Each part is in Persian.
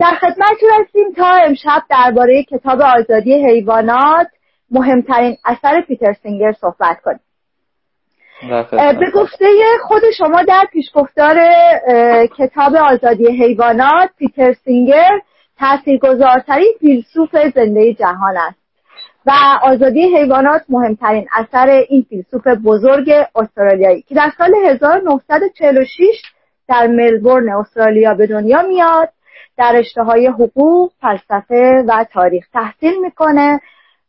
در خدمتتون هستیم تا امشب درباره کتاب آزادی حیوانات مهمترین اثر پیتر سینگر صحبت کنیم. به گفته خود شما در پیشگفتار کتاب آزادی حیوانات پیتر سینگر تاثیرگذارترین فیلسوف زنده جهان است و آزادی حیوانات مهمترین اثر این فیلسوف بزرگ استرالیایی که در سال 1946 در ملبورن استرالیا به دنیا میاد. در رشته های حقوق، فلسفه و تاریخ تحصیل می‌کنه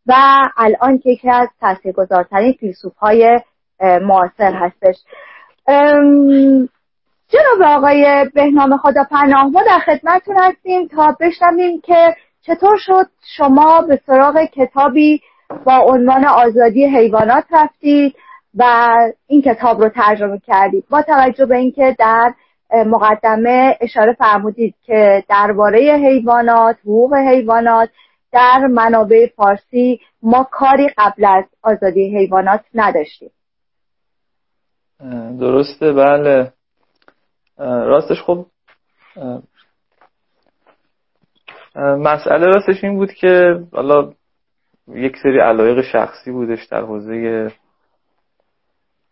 و الان که یکی از تاثیرگذارترین فیلسوف های معاصر هستش. جناب آقای بهنام خدا پناه ما در خدمتتون هستیم تا بشنویم که چطور شد شما به سراغ کتابی با عنوان آزادی حیوانات رفتید و این کتاب رو ترجمه کردید. با توجه به اینکه در مقدمه اشاره فرمودید که درباره حیوانات حقوق حیوانات در منابع فارسی ما کاری قبل از آزادی حیوانات نداشتیم. درسته بله. راستش خب مسئله راستش این بود که حالا یک سری علایق شخصی بودش در حوزه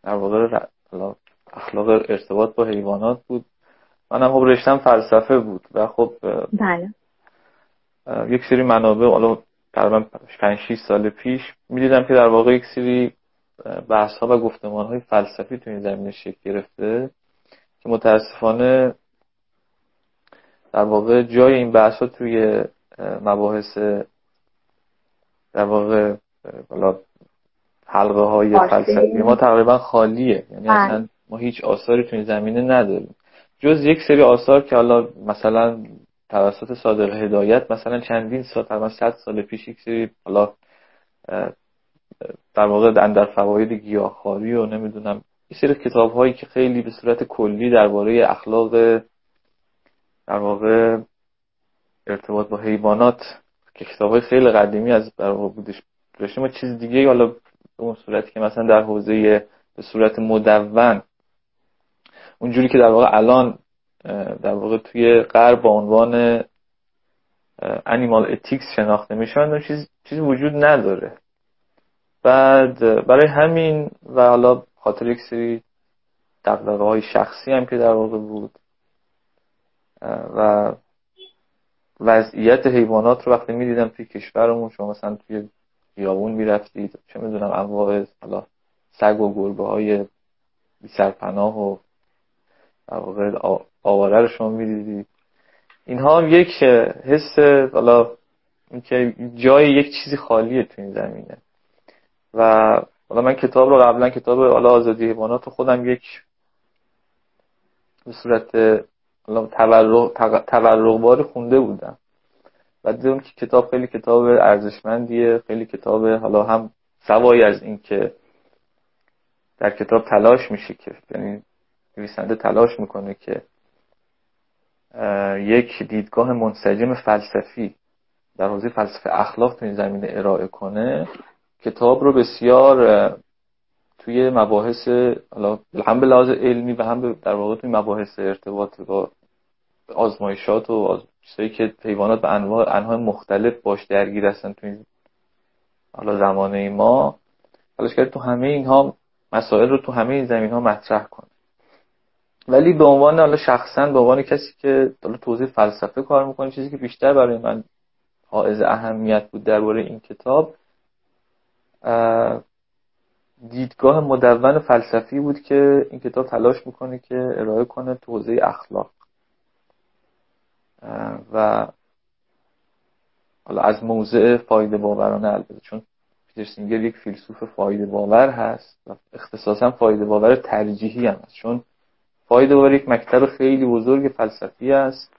در واقع اخلاق ارتباط با حیوانات بود. منم خب رشتم فلسفه بود و خب بله. یک سری منابع حالا تقریبا 5 6 سال پیش می‌دیدم که در واقع یک سری بحث ها و گفتمان های فلسفی تو این زمینه شکل گرفته که متاسفانه در واقع جای این بحث ها توی مباحث در واقع حلقه های فلسفی ما تقریبا خالیه. یعنی بله. اصلا ما هیچ آثاری تو این زمینه نداریم. جز یک سری آثار که حالا مثلا توسط صادق هدایت مثلا چندین سال تقریبا 100 سال پیش یک سری حالا در واقع در فواید گیاهخواری و نمی‌دونم یه سری کتاب هایی که خیلی به صورت کلی درباره اخلاق در واقع ارتباط با حیوانات که کتاب های خیلی قدیمی از در واقع بودش. داشتیم چیز دیگه حالا به اون صورتی که مثلا در حوزه به صورت مدون اونجوری که در واقع الان در واقع توی غرب با عنوان انیمال اتیکس شناخته میشن چیز چیز وجود نداره. بعد برای همین و حالا خاطر یک سری دقدقه های شخصی هم که در واقع بود و وضعیت حیوانات رو وقتی می‌دیدم توی کشورمون شما مثلا توی خیابون می‌رفتید چه می‌دونم انواع حالا سگ و گربه های بی سرپناه و واقع آواره رو شما می‌دیدید اینها هم یک حس حالا اینکه جای یک چیزی خالیه تو این زمینه. و حالا من کتاب رو قبلا کتاب حالا آزادی حیوانات خودم یک به صورت تورق بار خونده بودم. و دیدم که کتاب خیلی کتاب ارزشمندیه خیلی کتاب حالا هم سوای از این که در کتاب تلاش میشه که یعنی نویسنده تلاش می‌کنه که یک دیدگاه منسجم فلسفی در حوزه فلسفه اخلاق تو این زمینه ارائه کنه. کتاب رو بسیار توی مباحث هم به لحاظ علمی و هم در واقع توی مباحث ارتباط با آزمایشات و چیزایی که حیوانات به انواع انواع مختلف باش درگیر هستن توی حالا زمانه ما تلاش کرد تو همه اینها مسائل رو تو همه این زمین ها مطرح کنه. ولی به عنوان حالا شخصا به عنوان کسی که حالا توضیح فلسفه کار می‌کنه چیزی که بیشتر برای من حائز اهمیت بود درباره این کتاب دیدگاه مدون فلسفی بود که این کتاب تلاش می‌کنه که ارائه کنه تو حوزه اخلاق و حالا از موضع فایده باورانه البته چون پیتر سینگر یک فیلسوف فایده باور هست و اختصاصا فایده باور ترجیحی هم هست. چون فایده باور یک مکتب خیلی بزرگ فلسفی است.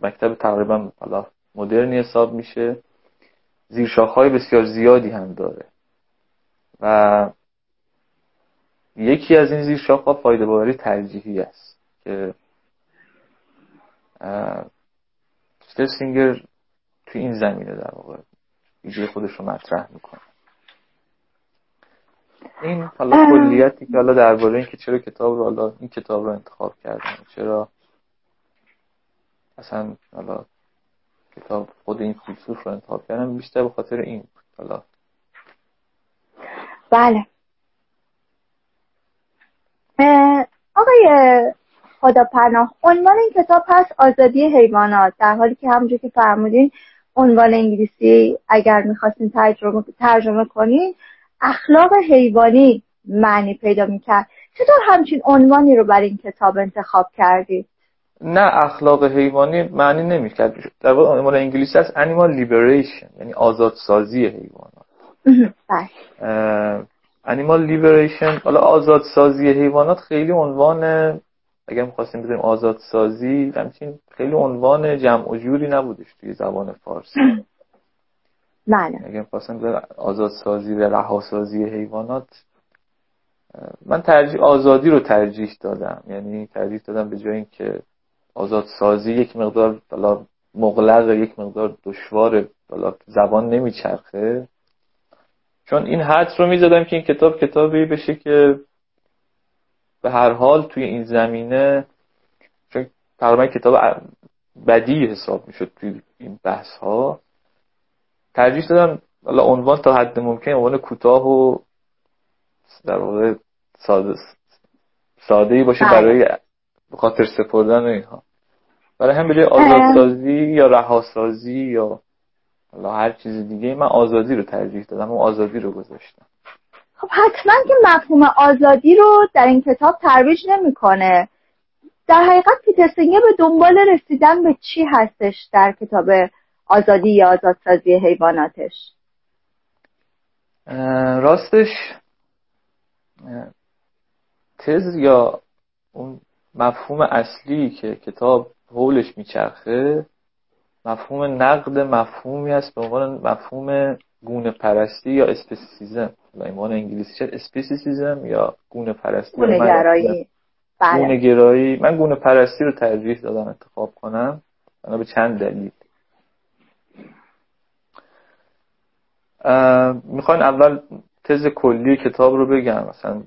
مکتب تقریبا حالا مدرنی حساب میشه. زیرشاخهای بسیار زیادی هم داره. و یکی از این زیرشاخ ها فایده باوری ترجیحی است که سینگر تو این زمینه در واقع ایده خودش رو مطرح می‌کنه. این حالا کلیتی که حالا درباره اینکه چرا کتاب رو حالا این کتاب رو انتخاب کردم چرا اصلا حالا کتاب خود این فیلسوف رو انتخاب کردم بیشتر به خاطر این حالا بله. آقای خدا پناه عنوان این کتاب هست آزادی حیوانات. در حالی که همونجور که فرمودین عنوان انگلیسی اگر می‌خواستین ترجمه, ترجمه کنین اخلاق حیوانی معنی پیدا می‌کرد. چطور همچین عنوانی رو برای این کتاب انتخاب کردید؟ نه اخلاق حیوانی معنی نمی‌کرد. در واقع عنوان انگلیسی هست انیمال لیبریشن یعنی آزادسازی حیوانات. انیمال لیبریشن حالا آزادسازی حیوانات خیلی عنوان اگر می‌خواستیم بزنیم آزادسازی همچین خیلی عنوان جمع و جوری نبودش توی زبان فارسی. بله. اگر می‌خواستیم آزادسازی و رهاسازی حیوانات من ترجیح آزادی رو ترجیح دادم. یعنی ترجیح دادم به جای اینکه آزادسازی یک مقدار بالا مغلق یک مقدار دشوار بالا زبان نمیچرخه. چون این حد رو می‌زدم که این کتاب کتابی بشه که به هر حال توی این زمینه چون تقریبا کتاب بدی حساب می‌شد توی این بحث ها ترجیح دادم حالا عنوان تا حد ممکن عنوان کوتاه و در واقع ساده ساده ای باشه بله. برای خاطر سپردن اینها. برای هم بجای آزادسازی یا رهاسازی یا حالا هر چیز دیگه من آزادی رو ترجیح دادم و آزادی رو گذاشتم. خب حتما که مفهوم آزادی رو در این کتاب ترویج نمی‌کنه. در حقیقت پیتر به دنبال رسیدن به چی هستش در کتاب آزادی یا آزادسازی حیواناتش؟ راستش تز یا اون مفهوم اصلی که کتاب حولش میچرخه مفهوم نقد مفهومی است به عنوان مفهوم گونه پرستی یا speciesism. به عنوان انگلیسی شد speciesism یا گونه پرستی. گونه گرایی بله. گونه گرایی من گونه پرستی رو ترجیح دادم انتخاب کنم. بنا به چند دلیل. می‌خواین اول تز کلی کتاب رو بگم مثلا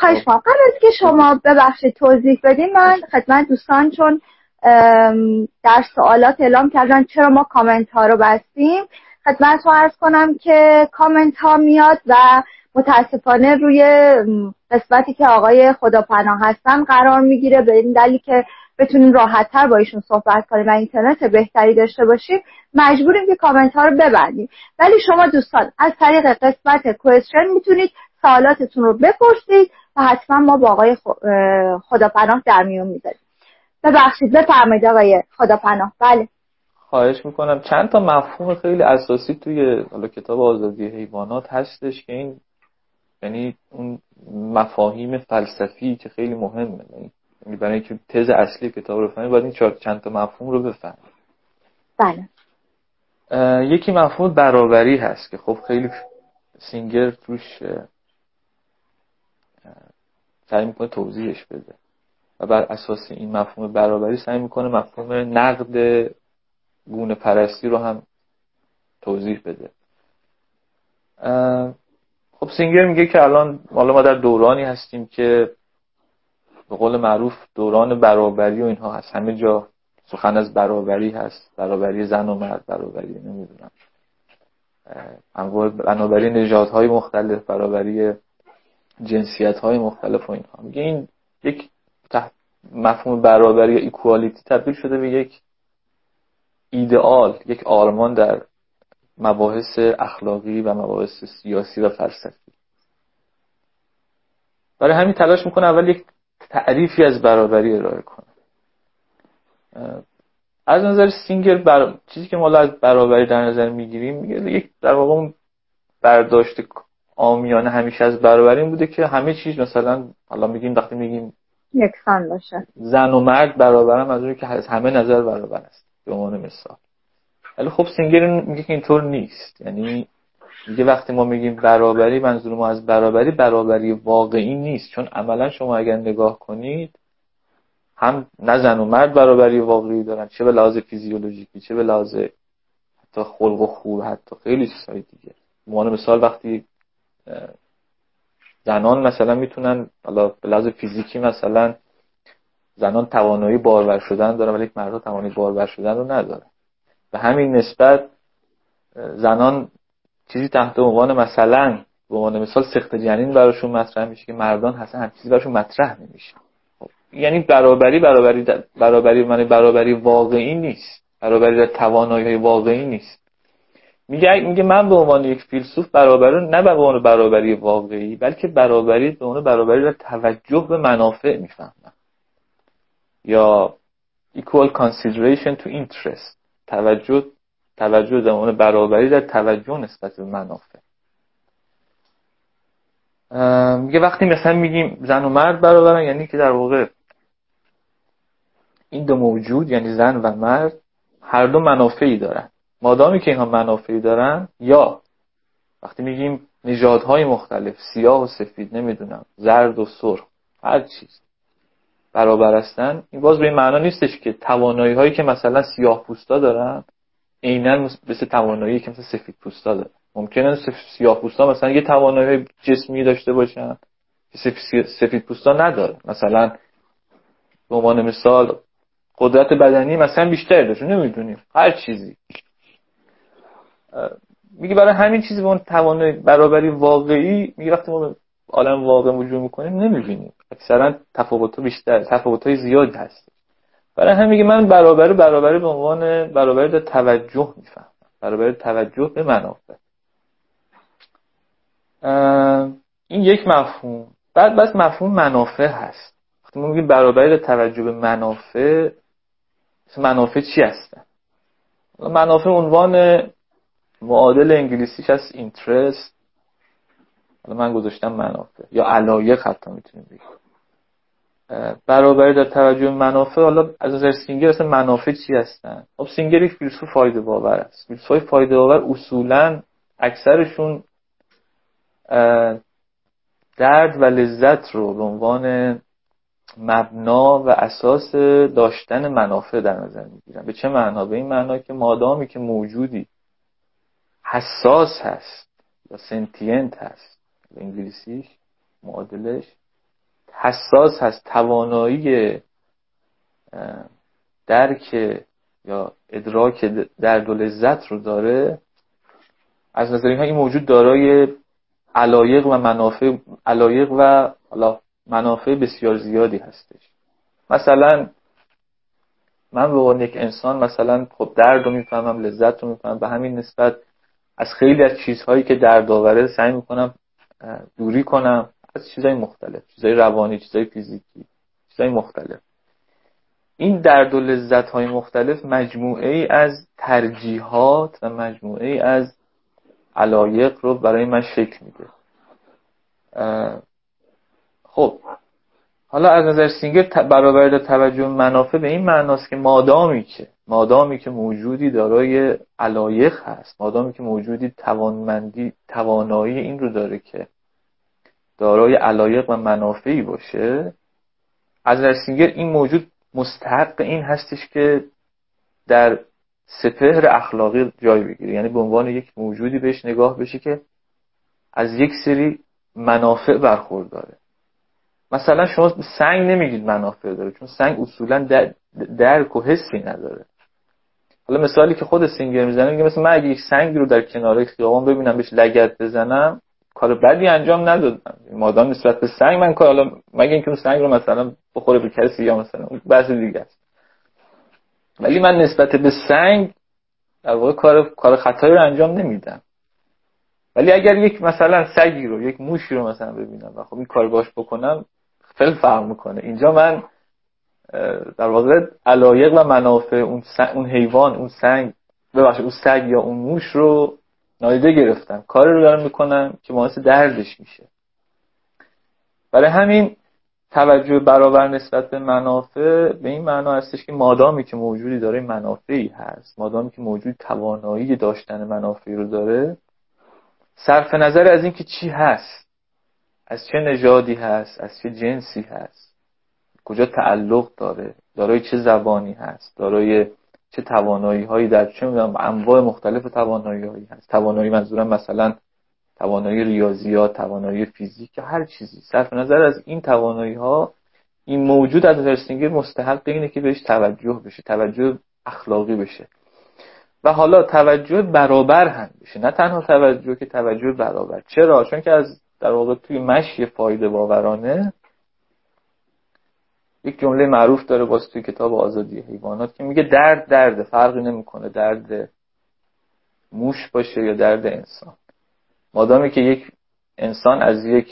خواهش ما قبل از که شما ببخشید توضیح بدیم من خدمت دوستان چون در سوالات اعلام کردن چرا ما کامنت ها رو بستیم خدمت رو عرض کنم که کامنت ها میاد و متاسفانه روی قسمتی که آقای خداپناه هستن قرار می‌گیره. به این دلیل که بتونیم راحتتر با ایشون صحبت کنیم و اینترنت بهتری داشته باشیم مجبوریم که کامنت ها رو ببندیم. ولی شما دوستان از طریق قسمت کوشن می‌تونید سوالاتتون رو بپرسید و حتما ما با آقای خداپناه در میون می‌ذاریم. ببخشید بفرمایید آقای خداپناه. بله. خواهش می‌کنم. چند تا مفهوم خیلی اساسی توی حالا کتاب آزادی حیوانات هستش که این یعنی اون مفاهیم فلسفی که خیلی مهمه. یعنی برای اینکه تز اصلی کتاب رو فهمید باید این چند تا مفهوم رو بفهمید بله. یکی مفهوم برابری هست که خب خیلی سینگر توش سعی می‌کنه توضیحش بده. و بر اساس این مفهوم برابری سعی می‌کنه مفهوم نقد گونه پرستی رو هم توضیح بده. خب سینگر میگه که الان حالا ما در دورانی هستیم که به قول معروف دوران برابری و اینها هست. همه جا سخن از برابری هست. برابری زن و مرد برابری نمی‌دونم. برابری نژادهای مختلف برابری جنسیت های مختلف و اینها. میگه این یک مفهوم برابری یا ایکوالیتی تبدیل شده به یک ایدئال یک آرمان در مباحث اخلاقی و مباحث سیاسی و فلسفی. برای همین تلاش می‌کنه اول یک تعریفی از برابری ارائه کنه از نظر سینگر بر... چیزی که ما از برابری در نظر می‌گیریم میگه یک در واقع اون برداشت آمیانه همیشه از برابری این بوده که همه چیز مثلا حالا میگیم وقتی میگیم یکسان باشه. زن و مرد برابرم از که از همه نظر برابر است به عنوان مثال. ولی خب سینگر میگه که اینطور نیست. یعنی میگه وقتی ما میگیم برابری منظور ما از برابری برابری واقعی نیست. چون عملا شما اگر نگاه کنید هم نه زن و مرد برابری واقعی دارن چه به لحاظ فیزیولوژیکی چه به لحاظ حتی خلق و خور حتی خیلی چیزهای دیگه. عنوان مثال وقتی زنان مثلا می‌تونن حالا به لحاظ فیزیکی مثلا زنان توانایی بارور شدن دارن ولی مردها توانایی بارور شدن رو ندارن. به همین نسبت زنان چیزی تحت عنوان مثلا به عنوان مثال سخت جنین براشون مطرح میشه که مردان اصلا هم چیزی براشون مطرح نمیشه. یعنی برابری برابری برابری من برابری واقعی نیست. برابری در توانایی واقعی نیست. میگه میگه من به عنوان یک فیلسوف برابری نه به عنوان برابری واقعی بلکه برابری به عنوان برابری در توجه به منافع می‌فهمم. یا equal consideration to interest. توجه توجه عنوان برابری در توجه نسبت به منافع. میگه وقتی مثلا میگیم زن و مرد برابرن یعنی که در واقع این دو موجود یعنی زن و مرد هر دو منافعی دارن. مادامی که اینها منافعی دارن یا وقتی میگیم نژادهای مختلف سیاه و سفید نمی‌دونم زرد و سرخ هر چیز. برابر هستن این باز به این معنا نیستش که توانایی هایی که مثلا سیاه پوستا دارن عینا مثل توانایی که مثل سفید پوستا دارن. ممکنه سیاه پوستا مثلا یه توانایی جسمی داشته باشن که سفید پوستا نداره. مثلا به عنوان مثال قدرت بدنی مثلا بیشتر داشته نمی‌دونیم. هر چیزی. میگه برای همین چیزی به اون توانایی برابری واقعی میگه وقتی ما عالم واقع وجود می‌کنیم نمی‌بینیم. اکثرا تفاوت بیشتر تفاوت های زیاد هست. برای همین میگه من برابری برابری به عنوان برابری در توجه میفهم برابری توجه به منافع. این یک مفهوم. بعد بس مفهوم منافع هست. وقتی ما میگیم برابری در توجه به منافع منافع چی هستن؟ منافع عنوان معادل انگلیسیش هست اینترست حالا من گذاشتم منافع. یا علایق حتی می‌تونیم بگیم. برابری در توجه منافع حالا از نظر سینگر اصلا منافع چی هستن؟ خب سینگر یک فیلسوف فایده باور است. فیلسوف های فایده باور اصولا اکثرشون درد و لذت رو به عنوان مبنا و اساس داشتن منافع در نظر می‌گیرن. به چه معنا؟ به این معنا که مادامی که موجودی حساس هست یا سنتینت هست به انگلیسیش معادلش حساس هست توانایی درک یا ادراک درد و لذت رو داره. از نظر اینها این موجود دارای علایق و منافع علایق و منافع بسیار زیادی هستش. مثلا من به عنوان یک انسان مثلا خب درد رو می‌فهمم لذت رو می‌فهمم. به همین نسبت از خیلی از چیزهایی که درد آوره سعی می‌کنم دوری کنم. از چیزهای مختلف چیزهای روانی چیزهای فیزیکی چیزهای مختلف. این درد و لذت های مختلف مجموعه ای از ترجیحات و مجموعه ای از علایق رو برای من شکل میده. خب حالا از نظر سینگر برابر توجه منافع به این معناست که مادامی که مادامی که موجودی دارای علایق هست مادامی که موجودی توانمندی توانایی این رو داره که دارای علایق و منافعی باشه. از نظر سینگر این موجود مستحق این هستش که در سپهر اخلاقی جای بگیره. یعنی به عنوان یک موجودی بهش نگاه بشه که از یک سری منافع برخورداره. مثلا شما سنگ نمیگید منافع داره چون سنگ اصولا درک و حسی نداره. حالا مثالی که خود سینگر می‌زنه میگه مثلا من اگه یک سنگ رو در کنار خیابان ببینم بهش لگت بزنم کار بدی انجام ندادم. مادام نسبت به سنگ من کار حالا مگه اینکه اون سنگ رو مثلا بخوره به کسی یا مثلا اون بحث دیگه است. ولی من نسبت به سنگ در واقع کار کار خطایی رو انجام نمیدم. ولی اگر یک مثلا سگی رو یک موشی رو مثلا ببینم و خب این کار باش بکنم خیلی فرق می‌کنه. اینجا من در واقع علایق و منافع اون, اون حیوان اون سنگ ببخشید اون سگ یا اون موش رو نادیده گرفتم کاری رو دارم می‌کنم که باعث دردش میشه. برای همین توجه برابر نسبت به منافع به این معنا هستش که مادامی که موجودی داره منافعی هست. مادامی که موجود توانایی داشتن منافعی رو داره. صرف نظر از اینکه چی هست از چه نژادی هست از چه جنسی هست. کجا تعلق داره؟ دارای چه زبانی هست؟ دارای چه توانایی هایی در چه می‌دونم انواع مختلف توانایی هایی هست. توانایی منظورم مثلا توانایی ریاضیات توانایی فیزیک هر چیزی. صرف نظر از این توانایی ها این موجود از هرسینگر مستحق اینه که بهش توجه بشه توجه اخلاقی بشه. و حالا توجه برابر هم بشه. نه تنها توجه که توجه برابر. چرا؟ چون که از در واقع توی مشی فایده باورانه یک جمله معروف داره باز توی کتاب آزادی حیوانات که میگه درد درد فرقی نمی‌کنه درد موش باشه یا درد انسان. مادامی که یک انسان از یک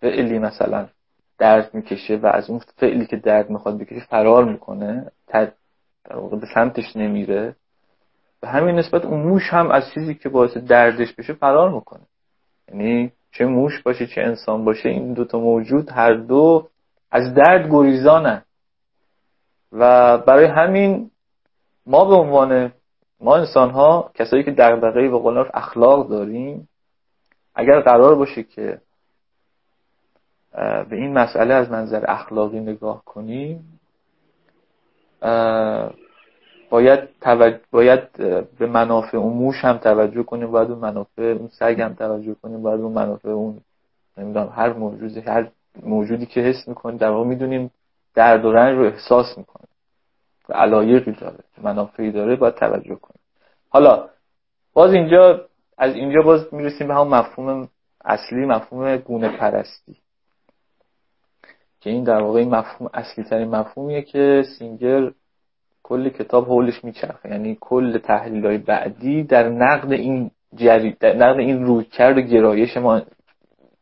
فعلی مثلا درد می‌کشه و از اون فعلی که درد می‌خواد بکشه فرار می‌کنه در واقع به سمتش نمیره به همین نسبت اون موش هم از چیزی که باعث دردش بشه فرار می‌کنه. یعنی چه موش باشه چه انسان باشه این دوتا موجود هر دو از درد گریزانن و برای همین ما به عنوان ما انسان ها کسایی که دغدغه به قول اخلاق داریم اگر قرار باشه که به این مسئله از منظر اخلاقی نگاه کنیم باید, باید به منافع اون موش هم توجه کنیم باید اون منافع اون سگ هم توجه کنیم باید اون منافع اون نمی‌دونم هر موجودی هر موجودی که حس می‌کنیم در واقع می‌دونیم درد و رنج رو احساس می‌کنیم و علایقی داره منافعی داره باید توجه کنیم. حالا باز اینجا از اینجا باز می‌رسیم به همون مفهوم اصلی مفهوم گونه پرستی. که این در واقع این مفهوم اصلی ترین مفهومیه که سینگر کل کتاب حولش میچرخه. یعنی کل تحلیل های بعدی در نقد این جری... در نقد این رویکرد و گرایش ما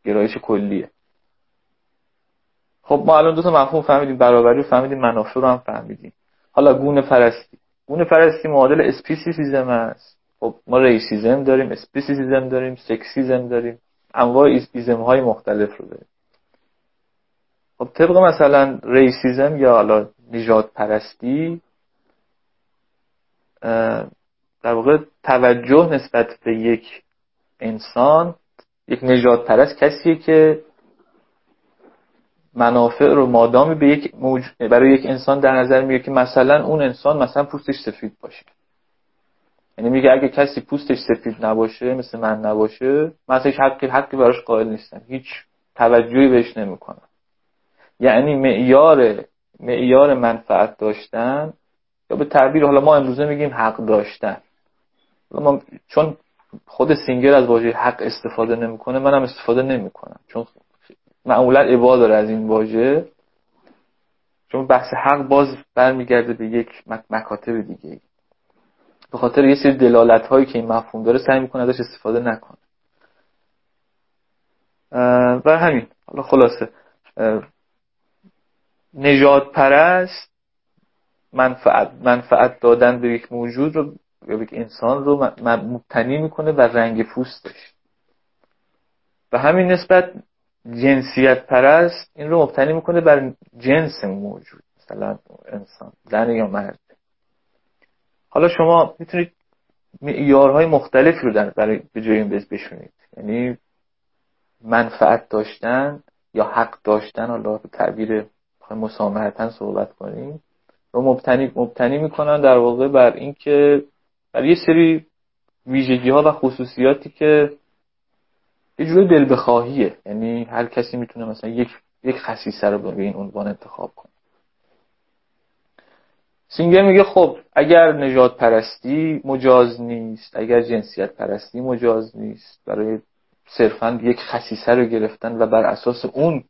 گرایش کلیه. خب ما الان دو تا مفهوم فهمیدیم برابری رو فهمیدیم منافع رو هم فهمیدیم. حالا گونه پرستی. گونه پرستی معادل speciesism است. خب ما racism داریم speciesism داریم sexism داریم. انواع ism های مختلف رو داریم. خب طبق مثلا ریسیزم یا حالا نجات پرستی در واقع توجه نسبت به یک انسان یک نجات پرست کسیه که منافع رو مادامی به یک موج... برای یک انسان در نظر میگه که مثلا اون انسان مثلا پوستش سفید باشه. یعنی میگه اگه کسی پوستش سفید نباشه مثل من نباشه من هیچ حقی حقی براش قائل نیستم. هیچ توجهی بهش نمی‌کنم. یعنی معیار معیار منفعت داشتن یا به تعبیر حالا ما امروزه میگیم حق داشتن. ما چون خود سینگر از واژه حق استفاده نمی‌کنه منم استفاده نمی‌کنم. چون معمولا عبا داره از این واژه. چون بحث حق باز برمیگرده به یک مکاتب دیگه. به خاطر یه سری دلالت هایی که این مفهوم داره سعی می‌کنه ازش استفاده نکنه. و همین حالا خلاصه. نجات پرست منفعت منفعت دادن به یک موجود رو یا یک انسان رو مبتنی می‌کنه بر رنگ پوستش. و همین نسبت جنسیت پرست این رو مبتنی می‌کنه بر جنس موجود مثلا انسان زن یا مرد. حالا شما می‌تونید معیارهای مختلفی رو در برای به جای این بشونید. یعنی منفعت داشتن یا حق داشتن حالا به تعبیر مسامحتا صحبت کنیم رو مبتنی, مبتنی می‌کنن در واقع بر اینکه بر یه سری ویژگی ها و خصوصیاتی که یه جوری دل بخواهیه. یعنی هر کسی می‌تونه مثلا یک یک خصیصه رو به این عنوان انتخاب کنه. سینگر میگه خب اگر نجات پرستی مجاز نیست. اگر جنسیت پرستی مجاز نیست. برای صرفا یک خصیصه رو گرفتن و بر اساس اون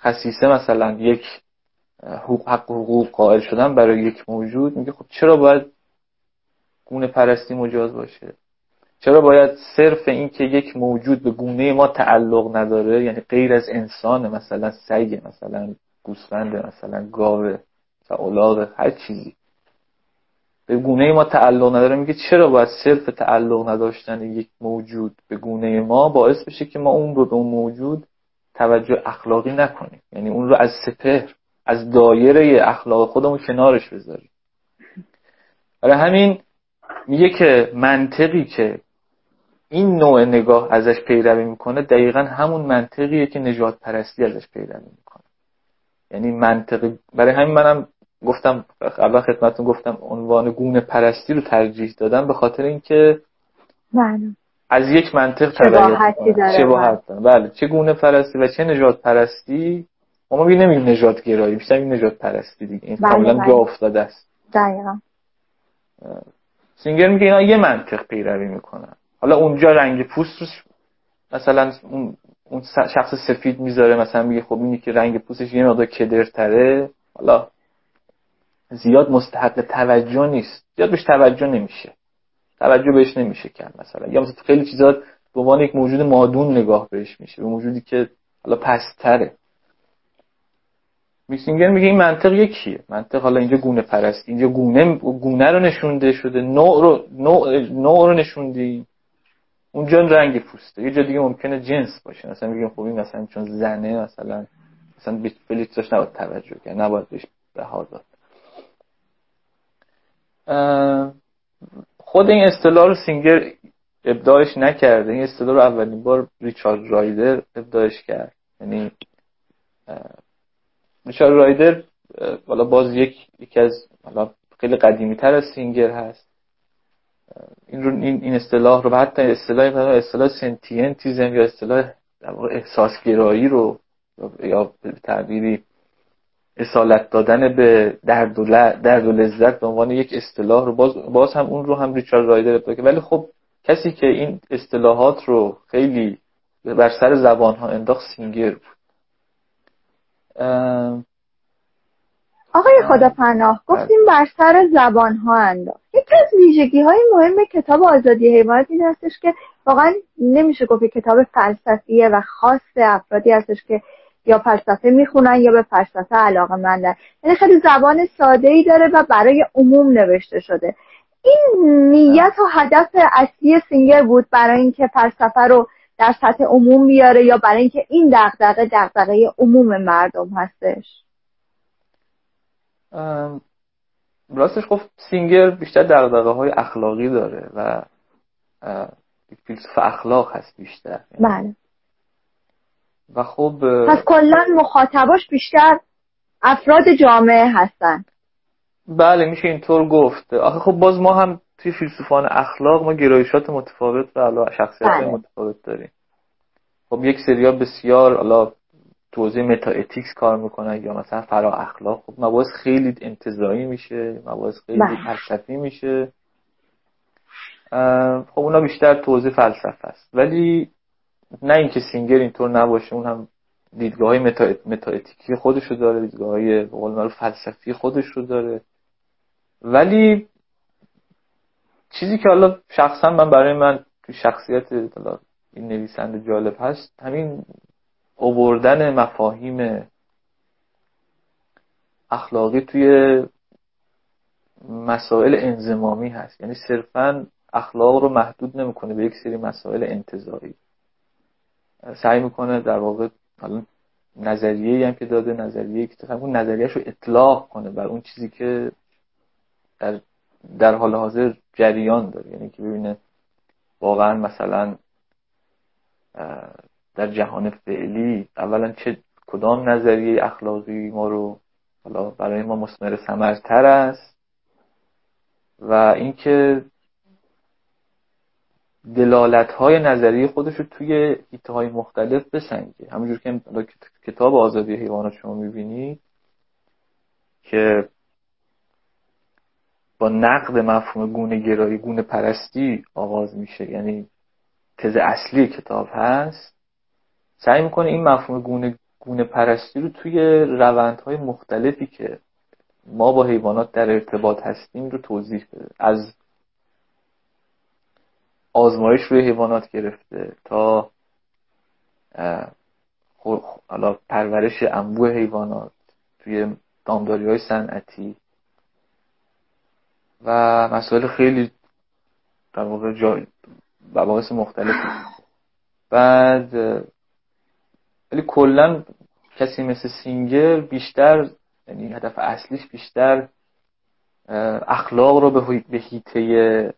خصیصه مثلا یک حق حقوق قائل شدن برای یک موجود میگه خب چرا باید گونه پرستی مجاز باشه؟ چرا باید صرف این که یک موجود به گونه ما تعلق نداره یعنی غیر از انسان مثلا سگ مثلا گوسفند مثلا گاوه مثلا هر چیزی به گونه ما تعلق نداره میگه چرا باید صرف تعلق نداشتن یک موجود به گونه ما؟ باعث بشه که ما اون رو به اون موجود توجه اخلاقی نکنیم. یعنی اون رو از سپهر از دایره اخلاق خودمون کنارش بذاریم. برای همین میگه که منطقی که این نوع نگاه ازش پیروی می‌کنه دقیقا همون منطقیه که نجات پرستی ازش پیروی می‌کنه. یعنی منطقی برای همین منم گفتم اول خدمتتون گفتم عنوان گونه پرستی رو ترجیح دادم به خاطر اینکه بله. از یک منطق تبعیت داره. بله. بله. چه گونه پرستی و چه نجات پرستی؟ ما میگیم نمیگیم نجات گرایی بیشتر این نجات پرستی دیگه. این بله، کاملا بله. جا افتاده است. دقیقا. سینگر میگه اینا یه منطق پیروی می‌کنن. حالا اونجا رنگ پوست مثلا اون اون شخص سفید می‌ذاره مثلا میگه خب اینی که رنگ پوستش یه مقدار کدرتره. حالا زیاد مستحق توجه نیست. زیاد بهش توجه نمیشه. توجه بهش نمیشه کرد مثلا. یا مثلا خیلی چیزا به عنوان یک موجود مادون نگاه بهش میشه به موجودی که حالا پستره. میسینگر میگه این منطق یکیه. منطق حالا اینجا گونه پرست. اینجا گونه گونه رو نشونده شده. نوع رو نوع, نوع رو نشوندی. اونجا رنگ پوسته. یه جا دیگه ممکنه جنس باشه. مثلا میگیم خب این مثلا چون زنه مثلا مثلا بلیت داشت نباید توجه کرد نباید بهش بها داد. خود این اصطلاح رو سینگر ابداعش نکرده. این اصطلاح رو اولین بار ریچارد رایدر ابداعش کرد. یعنی ریچارد رایدر بالا باز یک یکی از خیلی قدیمی تر از سینگر هست. این رو این, اصطلاح رو حتی اصطلاح اصطلاح سنتینتیزم یا اصطلاح احساسگرایی رو یا به تعبیری اصالت دادن به درد و, درد و لذت به عنوان یک اصطلاح رو باز, باز هم اون رو هم ریچارد رایدر ابدا ولی خب کسی که این اصطلاحات رو خیلی بر سر زبان ها انداخت سینگر بود. آقای خدا پناه گفتیم بر سر زبان ها انداخت. یکی از ویژگی های مهم کتاب آزادی حیوانات این هستش که واقعا نمیشه گفت کتاب فلسفیه و خاص افرادی هستش که یا فلسفه می‌خونن یا به فلسفه علاقه مندن. یعنی خیلی زبان ساده ای داره و برای عموم نوشته شده. این نیت و هدف اصلی سینگر بود برای اینکه فلسفه رو در سطح عموم بیاره یا برای اینکه این دغدغه دغدغه عموم مردم هستش. راستش گفت سینگر بیشتر دغدغه های اخلاقی داره و فیلسوف اخلاق هست بیشتر. بله. و خب پس کلا مخاطباش بیشتر افراد جامعه هستن. بله میشه اینطور گفت. آخه خب باز ما هم توی فیلسوفان اخلاق ما گرایشات متفاوت و شخصیت بله. متفاوت داریم. خب یک سریا بسیار حالا توضیح متا اتیکس کار می‌کنن یا مثلا فرا اخلاق. خب مباحث خیلی انتظایی میشه مباحث خیلی بله. فلسفی میشه. خب اونا بیشتر توضیح فلسفه است. ولی نه اینکه سینگر اینطور نباشه اون هم دیدگاه های متا, اتیکی خودش رو داره دیدگاه های فلسفی خودش رو داره. ولی چیزی که حالا شخصا من برای من تو شخصیت این نویسنده جالب هست همین اووردن مفاهیم اخلاقی توی مسائل انزمامی هست. یعنی صرفا اخلاق رو محدود نمی‌کنه به یک سری مسائل انتظاری. سعی می‌کنه در واقع حالا نظریه هم که داده نظریه که اون نظریهش رو اطلاق کنه بر اون چیزی که در, در حال حاضر جریان داره. یعنی که ببینه واقعا مثلا در جهان فعلی اولا چه کدام نظریه اخلاقی ما رو حالا برای ما مسمر سمرتر است و اینکه دلالت های نظریه خودش رو توی ایته های مختلف بسنجه. همونجور که کتاب آزادی حیوانات شما می‌بینید که با نقد مفهوم گونه گرایی گونه پرستی آغاز میشه. یعنی تز اصلی کتاب هست. سعی می‌کنه این مفهوم گونه گونه پرستی رو توی روندهای مختلفی که ما با حیوانات در ارتباط هستیم رو توضیح بده. از آزمایش روی حیوانات گرفته تا حالا پرورش انبوه حیوانات توی دامداری های صنعتی. و مسائل خیلی در واقع جای مختلف بعد ولی کلا کسی مثل سینگر بیشتر یعنی هدف اصلیش بیشتر اخلاق رو به حیطه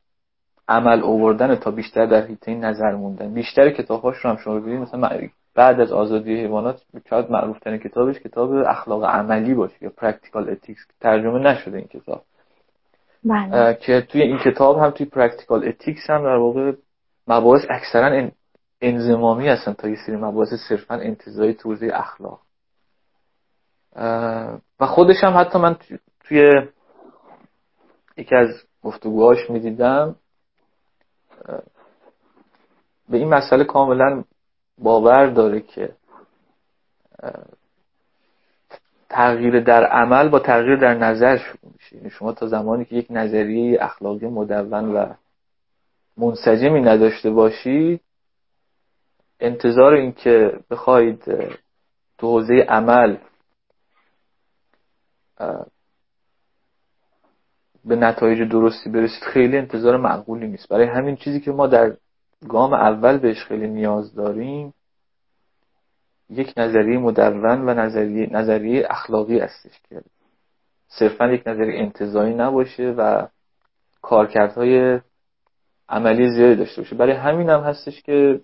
عمل اووردن تا بیشتر در حیطه نظر موندن. بیشتر کتابهاش رو هم شما ببینید. مثلا بعد از آزادی حیوانات شاید معروف ترین کتابش کتاب اخلاق عملی باشه یا Practical Ethics ترجمه نشده این کتاب. بله. که توی این کتاب هم توی Practical Ethics هم در واقع مباحث اکثرا انضمامی هستن تا یه سری مباحث صرفا انتزاعی توضیح اخلاق. و خودش هم حتی من توی یکی از گفتگوهاش می‌دیدم به این مسئله کاملا باور داره که تغییر در عمل با تغییر در نظر شروع میشه. یعنی شما تا زمانی که یک نظریه اخلاقی مدون و منسجمی نداشته باشید انتظار این که بخواید تو حوزه عمل به نتایج درستی برسید خیلی انتظار معقولی نیست. برای همین چیزی که ما در گام اول بهش خیلی نیاز داریم یک نظریه مدون و نظریه, نظریه اخلاقی هستش که صرفا یک نظریه انتظایی نباشه و کارکردهای عملی زیادی داشته باشه. برای همین هم هستش که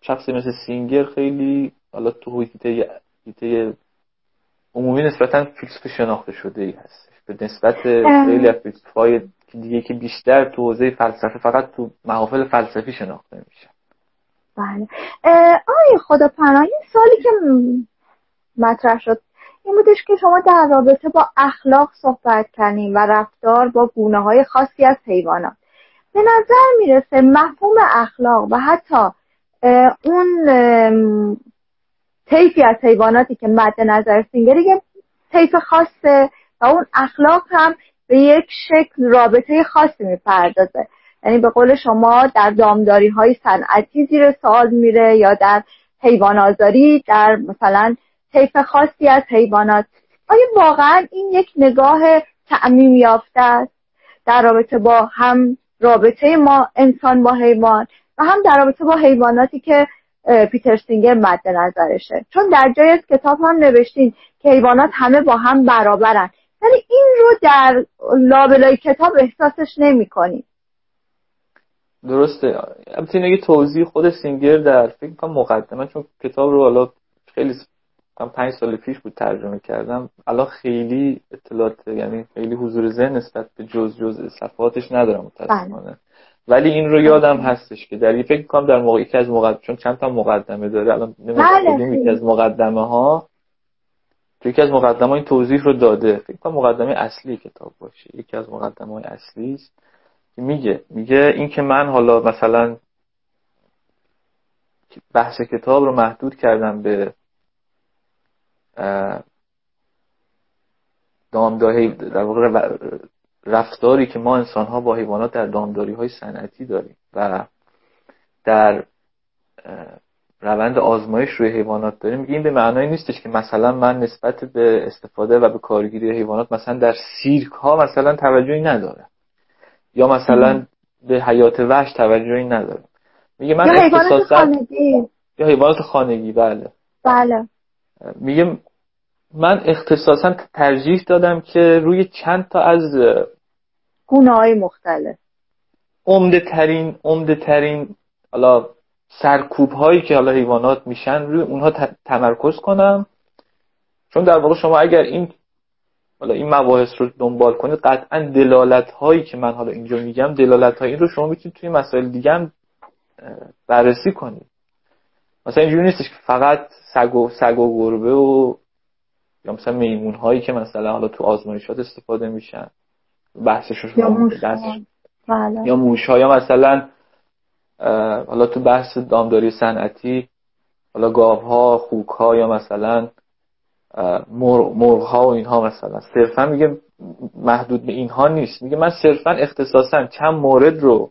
شخصی مثل سینگر خیلی حالا تو حیطه عمومی نسبتا فیلسوف شناخته شده ای هستش. به نسبت خیلی از فیلسوفای دیگه که بیشتر تو حوزه فلسفه فقط تو محافل فلسفی شناخته میشه. بله. آی خدا پناه این سالی که مطرح شد این بودش که شما در رابطه با اخلاق صحبت کردیم و رفتار با گونه های خاصی از حیوانات. به نظر می‌رسه مفهوم اخلاق و حتی اون طیفی از حیواناتی که مد نظر سینگر یه طیف خاصه و اون اخلاق هم به یک شکل رابطه خاصی می‌پردازه. یعنی به قول شما در دامداری های صنعتی زیر سوال میره یا در حیوان آزاری در مثلا طیف خاصی از حیوانات. آیا واقعا این یک نگاه تعمیم یافته است؟ در رابطه با هم رابطه ما انسان با حیوان. و هم در رابطه با حیواناتی که پیتر سینگر مد نظرشه. چون در جای از کتاب هم نوشتین که حیوانات همه با هم برابرن. ولی این رو در لابلای کتاب احساسش نمی کنیم درسته. البته یه توضیح خود سینگر در فکر کنم مقدمه چون کتاب رو حالا خیلی پنج سال پیش بود ترجمه کردم. الان خیلی اطلاعات یعنی خیلی حضور ذهن نسبت به جز جز صفحاتش ندارم متاسفانه. بله. ولی این رو یادم هستش که در فکر کنم در موقع یکی از مقدمه چون چند تا مقدمه داره الان نمی‌دونم یکی از مقدمه ها تو یکی از مقدمه این توضیح رو داده. فکر کنم مقدمه اصلی کتاب باشه. یکی از مقدمه های اصلی است. که میگه میگه این که من حالا مثلا بحث کتاب رو محدود کردم به دامداری در واقع رفتاری که ما انسان ها با حیوانات در دامداری های صنعتی داریم و در روند آزمایش روی حیوانات داریم میگه این به معنای نیستش که مثلا من نسبت به استفاده و به کارگیری حیوانات مثلا در سیرک ها مثلا توجهی ندارم. یا مثلا به حیات وحش توجهی ندارم. میگه من یا حیوانات خانگی. یا حیوانات خانگی بله. بله. میگه من اختصاصا ترجیح دادم که روی چند تا از گونه های مختلف. عمده ترین عمده ترین حالا سرکوب هایی که حالا حیوانات میشن روی اونها تمرکز کنم. چون در واقع شما اگر این حالا این مباحث رو دنبال کنید قطعا دلالت هایی که من حالا اینجا میگم دلالت هایی رو شما می‌تونید توی مسائل دیگه هم بررسی کنید. مثلا اینجوری نیستش که فقط سگ و, سگ و گربه و یا مثلا میمون هایی که مثلا حالا تو آزمایشات استفاده میشن بحثش رو یا موش بله. یا موش ها یا مثلا حالا تو بحث دامداری صنعتی حالا گاو ها خوک ها یا مثلا مرغ ها و اینها مثلا. صرفا میگه محدود به اینها نیست. میگه من صرفا اختصاصا چند مورد رو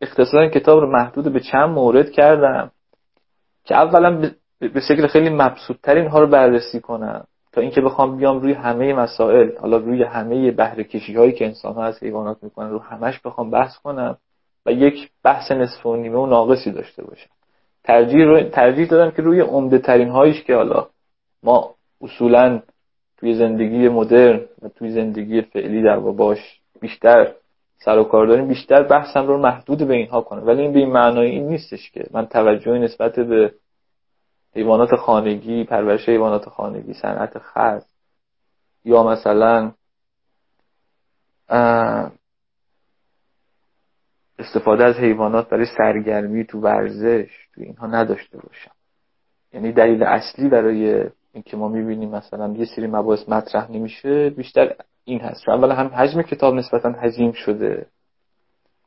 اختصاصا کتاب رو محدود به چند مورد کردم که اولا به شکل خیلی مبسوط اینها رو بررسی کنم. تا اینکه بخوام بیام روی همه مسائل حالا روی همه بهره کشی هایی که انسان ها از حیوانات می‌کنن رو همش بخوام بحث کنم و یک بحث نصف و نیمه و ناقصی داشته باشم. ترجیح, رو... ترجیح دادم که روی عمده ترین هایش که حالا ما اصولا توی زندگی مدرن و توی زندگی فعلی در باش بیشتر سر و کار داریم بیشتر بحثم رو محدود به اینها کنم. ولی این به این معنای این نیستش که من توجهی نسبت به حیوانات خانگی پرورش حیوانات خانگی صنعت خرد یا مثلا استفاده از حیوانات برای سرگرمی تو ورزش تو اینها نداشته باشم. یعنی دلیل اصلی برای اینکه ما می‌بینیم مثلا یه سری مباحث مطرح نمیشه بیشتر این هست. چون اولا هم حجم کتاب نسبتا حجیم شده.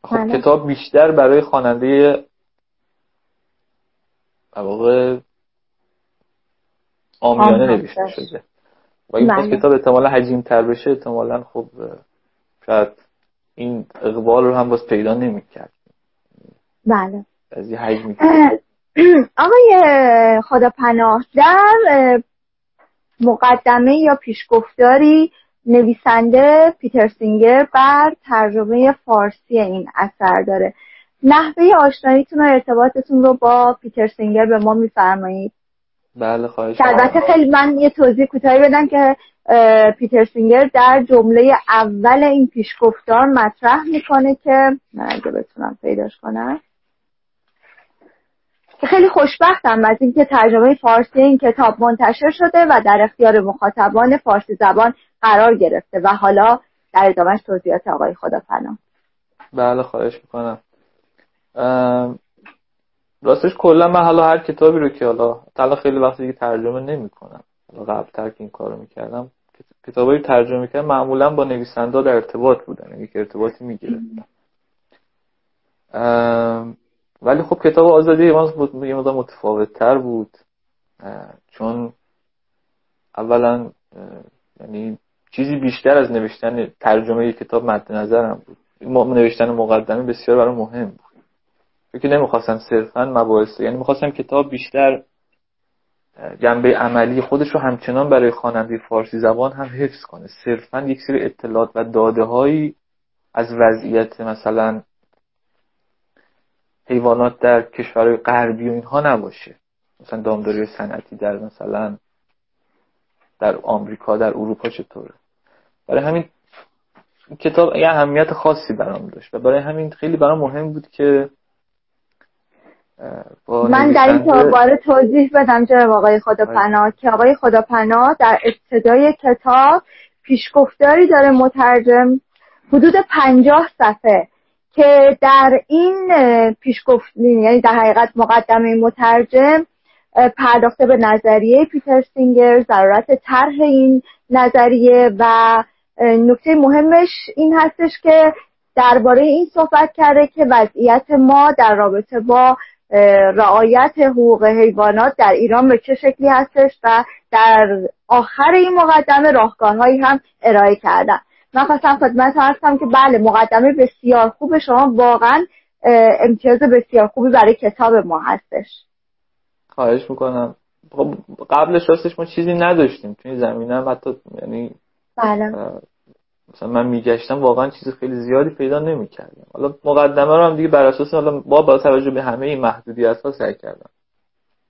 خب. کتاب بیشتر برای خواننده واقع آمیانه نوشته شده. و این بله. کتاب احتمالا حجیم تر بشه احتمالا خب شاید این اقبال رو هم باز پیدا نمی‌کرد. بله. از یه حجمی آقای خدا پناه در مقدمه یا پیشگفتاری نویسنده پیتر سینگر بر ترجمه فارسی این اثر داره. نحوه آشناییتون و ارتباطتون رو با پیتر سینگر به ما میفرمایید. بله خواهش البته خیلی من یه توضیح کوتاهی بدم که پیتر سینگر در جمله اول این پیشگفتار مطرح می‌کنه که من اگه بتونم پیداش کنم. که خیلی خوشبختم از اینکه ترجمه فارسی این کتاب منتشر شده و در اختیار مخاطبان فارسی زبان قرار گرفته و حالا در ادامهش توضیحات آقای خدا پناه بله خواهش می‌کنم. راستش کلا من حالا هر کتابی رو که حالا حالا خیلی وقتی دیگه ترجمه نمی‌کنم. حالا قبل تر که این کارو می‌کردم کتابایی ترجمه می‌کردم معمولا با نویسنده در ارتباط بودن یعنی که ارتباطی می‌گرفتم. ولی خب کتاب آزادی یه مقدار متفاوت تر بود. چون اولا یعنی چیزی بیشتر از نوشتن ترجمه کتاب مد نظرم بود. نوشتن مقدمه بسیار برای مهم بود. که نمی‌خواستم صرفا مباحث یعنی می‌خواستم کتاب بیشتر جنبه عملی خودش رو همچنان برای خواننده فارسی زبان هم حفظ کنه. صرفا یک سری اطلاعات و داده هایی از وضعیت مثلا حیوانات در کشورهای غربی و اینها نباشه. مثلا دامداری صنعتی در مثلا در آمریکا در اروپا چطوره؟ برای همین کتاب یه اهمیت خاصی برام داشت و برای همین خیلی برام مهم بود که من در این باره توضیح بدم جناب آقای خداپناه که آقای خداپناه در ابتدای کتاب پیشگفتاری داره مترجم حدود پنجاه صفحه که در این پیشگفت یعنی در حقیقت مقدمه مترجم پرداخته به نظریه پیتر سینگر ضرورت طرح این نظریه و نکته مهمش این هستش که درباره این صحبت کرده که وضعیت ما در رابطه با رعایت حقوق حیوانات در ایران به چه شکلی هستش و در آخر این مقدمه راهکارهایی هم ارائه کردن. من خواستم خدمت هستم که بله مقدمه بسیار خوب شما واقعا امتیاز بسیار خوبی برای کتاب ما هستش. خواهش می‌کنم. خب قبلش راستش ما چیزی نداشتیم توی زمینه هم حتی یعنی بله. مثلا من میگشتم واقعا چیز خیلی زیادی پیدا نمی‌کردم. حالا مقدمه رو هم دیگه بر اساس حالا با با توجه به همه این محدودیت ها سعی کردم.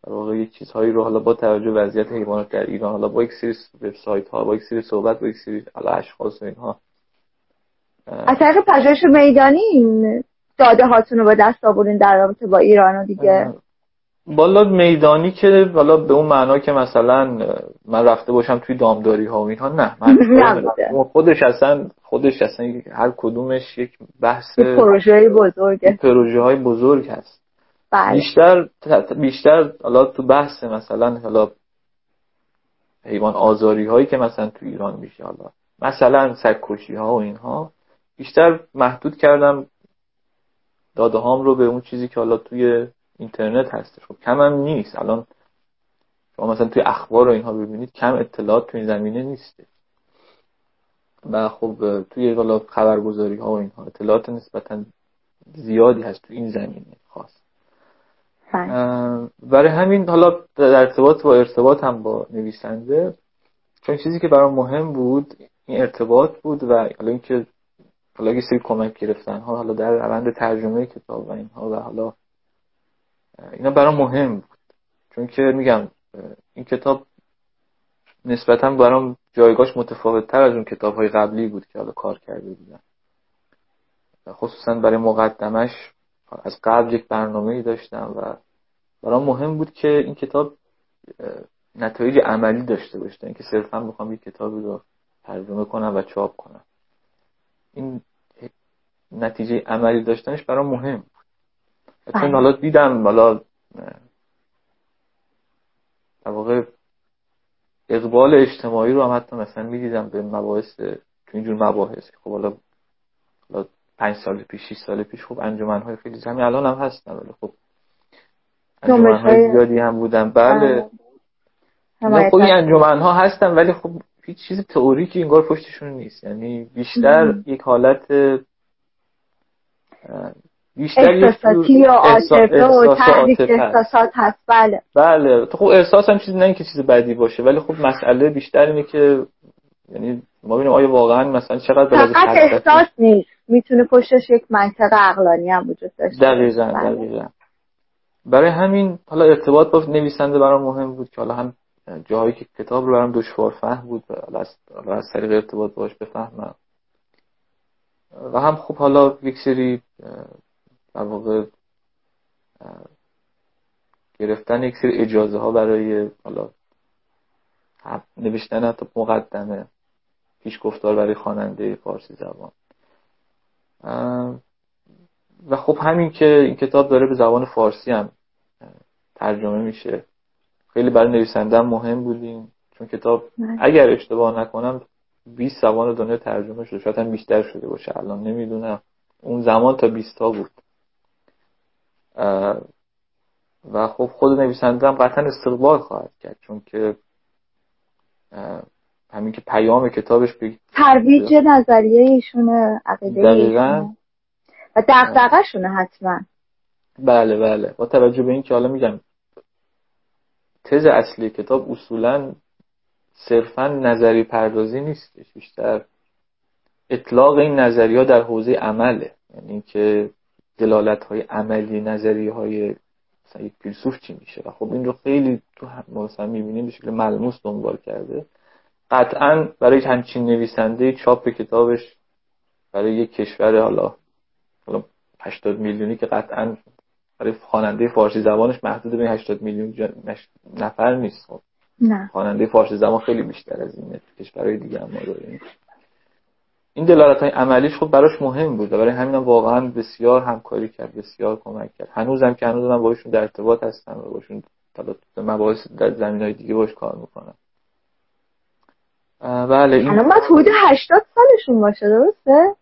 در واقع یک چیزهایی رو حالا با توجه به وضعیت حیوانات در ایران حالا با یک سری وبسایت ها با یک سری صحبت با یک سری حالا اشخاص و اینها. از طریق پژوهش میدانی این داده هاتون رو به دست آوردین در رابطه با ایران و دیگه. بالا میدانی که بالا به اون معنا که مثلا من رفته باشم توی دامداری ها و اینها نه من خودش اصلا خودش اصلا هر کدومش یک بحث پروژه بزرگه. پروژه های بزرگ هست. بله. بیشتر بیشتر حالا تو بحث مثلا حالا حیوان آزاری هایی که مثلا تو ایران میشه حالا مثلا سگکشی ها و اینها بیشتر محدود کردم داده هام رو به اون چیزی که حالا توی اینترنت هستش. خب کم هم نیست. الان شما مثلا توی اخبار رو اینها ببینید کم اطلاعات توی این زمینه نیست و خب توی حالا خبرگزاری ها و اینها اطلاعات نسبتا زیادی هست توی این زمینه خاص. بله. برای همین حالا در ارتباط با ارتباط هم با نویسنده چون چیزی که برام مهم بود این ارتباط بود و حالا اینکه حالا یه سری کمک گرفتن ها حالا در روند ترجمه کتاب و اینها و حالا اینا برام مهم بود. چون که میگم این کتاب نسبتا برام جایگاهش متفاوت تر از اون کتاب های قبلی بود که حالا کار کرده بودم. خصوصا برای مقدمش از قبل یک برنامه ای داشتم و برام مهم بود که این کتاب نتایج عملی داشته باشه. اینکه صرفا می‌خوام یک کتابی رو ترجمه کنم و چاپ کنم. این نتیجه عملی داشتنش برام مهم چون بله. حالا دیدم حالا اقبال اجتماعی رو هم حتی مثلا می‌دیدم به مباحث تو اینجور مباحث خب حالا پنج سال پیش 6 سال پیش خب انجمن های خیلی همین الان هم هستن ولی خب انجمن های زیادی هم بودن. بله. خب این انجمن ها هستن ولی خب هیچ چیز تئوریکی انگار پشتشون نیست. یعنی بیشتر یک حالت بیشتر احساساتی یا عاطفه و تحریک احساسات هست. بله. بله. تو خب احساس هم چیزی نه که چیز بدی باشه ولی خب مسئله بیشتر اینه که یعنی ما ببینیم آیا واقعا مثلا چقدر فقط احساس نیست. می‌تونه پشتش یک منطق عقلانی هم وجود داشته دقیقا بله. دقیقا. برای همین حالا ارتباط با نویسنده برام مهم بود که حالا هم جاهایی که کتاب رو برام دشوار فهم بود حالا از, از طریق ارتباط باش بفهمم. و هم خب حالا یک سری در واقع گرفتن یک سری اجازه ها برای حالا نوشتن حتی مقدمه پیش گفتار برای خواننده فارسی زبان. و خب همین که این کتاب داره به زبان فارسی هم ترجمه میشه. خیلی برای نویسنده مهم بودیم چون کتاب اگر اشتباه نکنم 20 زبان دنیا ترجمه شده شاید هم بیشتر شده باشه الان نمی‌دونم. اون زمان تا 20 تا بود. و خب خود نویسنده هم قطعا استقبال خواهد کرد چون که همین که پیام کتابش به ترویج نظریه ایشونه عقیده ایشونه و دقدقه شونه حتما. بله بله. با توجه به این که حالا میگم تز اصلی کتاب اصولا صرفا نظری پردازی نیستش بیشتر اطلاق این نظریه در حوزه عمله. یعنی که دلالت های عملی نظریه های مثلا یک فیلسوف چی میشه؟ و خب این رو خیلی تو مثلا می‌بینیم به شکل ملموس دنبال کرده. قطعا برای همچین نویسنده چاپ کتابش برای یک کشور حالا حالا 80 میلیونی که قطعا برای خواننده فارسی زبانش محدود به 80 میلیون نفر نیست. خب نه. خواننده فارسی زبان خیلی بیشتر از اینه. کشورهای دیگه هم ما داریم. این دلالت های عملیش خب براش مهم بود و برای همین واقعا بسیار همکاری کرد بسیار کمک کرد. هنوزم که هنوز من باشون در ارتباط هستم و باشون مباحث در زمین های دیگه باش کار می‌کنم. بله این الان حدود 80 سالشون باشه درسته؟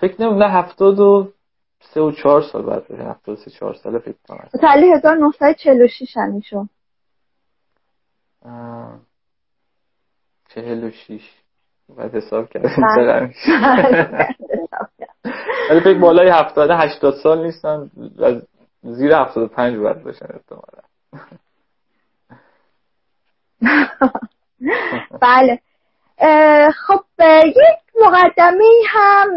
فکر نمیم نه 70 و سه و چهار سال بعد باشه. 73 4 ساله فکر کنم. تحلیل 1946 همیشون 46 باید حساب میشه. ولی فکر بالای 70 80 سال نیستن. زیر 75 باید باشن احتمالا. بله. خب یک مقدمه هم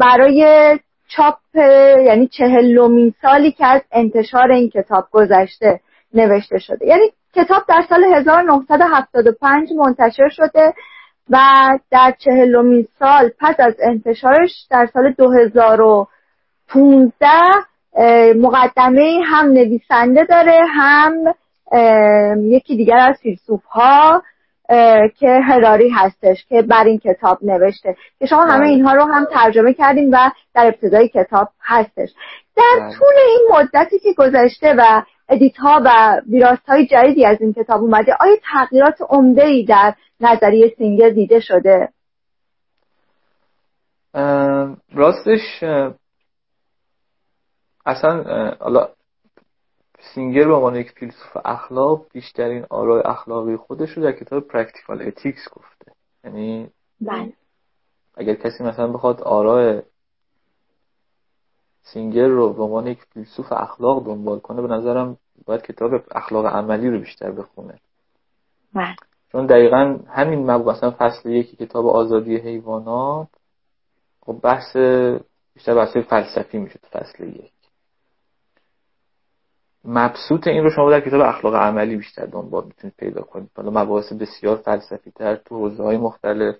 برای چاپ یعنی چهلمین سالی که از انتشار این کتاب گذشته نوشته شده. یعنی کتاب در سال 1975 منتشر شده و در چهلمین سال پس از انتشارش در سال 2015 مقدمه هم نویسنده داره هم یکی دیگر از فیلسوف ها که هراری هستش که بر این کتاب نوشته که شما همه بله. اینها رو هم ترجمه کردیم و در ابتدای کتاب هستش در بله. طول این مدتی که گذشته و edit ها و ویراست های جدیدی از این کتاب اومده آیا تغییرات عمده ای در نظریه سینگر دیده شده راستش اصلا سینگر به عنوان یک فیلسوف اخلاق بیشترین آرای اخلاقی خودش رو در کتاب Practical Ethics گفته. یعنی بله. اگر کسی مثلا بخواد آرای سینگر رو به عنوان یک فیلسوف اخلاق دنبال کنه به نظرم باید کتاب اخلاق عملی رو بیشتر بخونه. بله. چون دقیقا همین مبو مثلا فصل یکی کتاب آزادی حیوانات خب بحث بیشتر بحث فلسفی میشه تو فصل یک. مبسوط این رو شما در کتاب اخلاق عملی بیشتر دنبال می‌تونید پیدا کنید. حالا مباحث بسیار فلسفی تر تو حوزه های مختلف.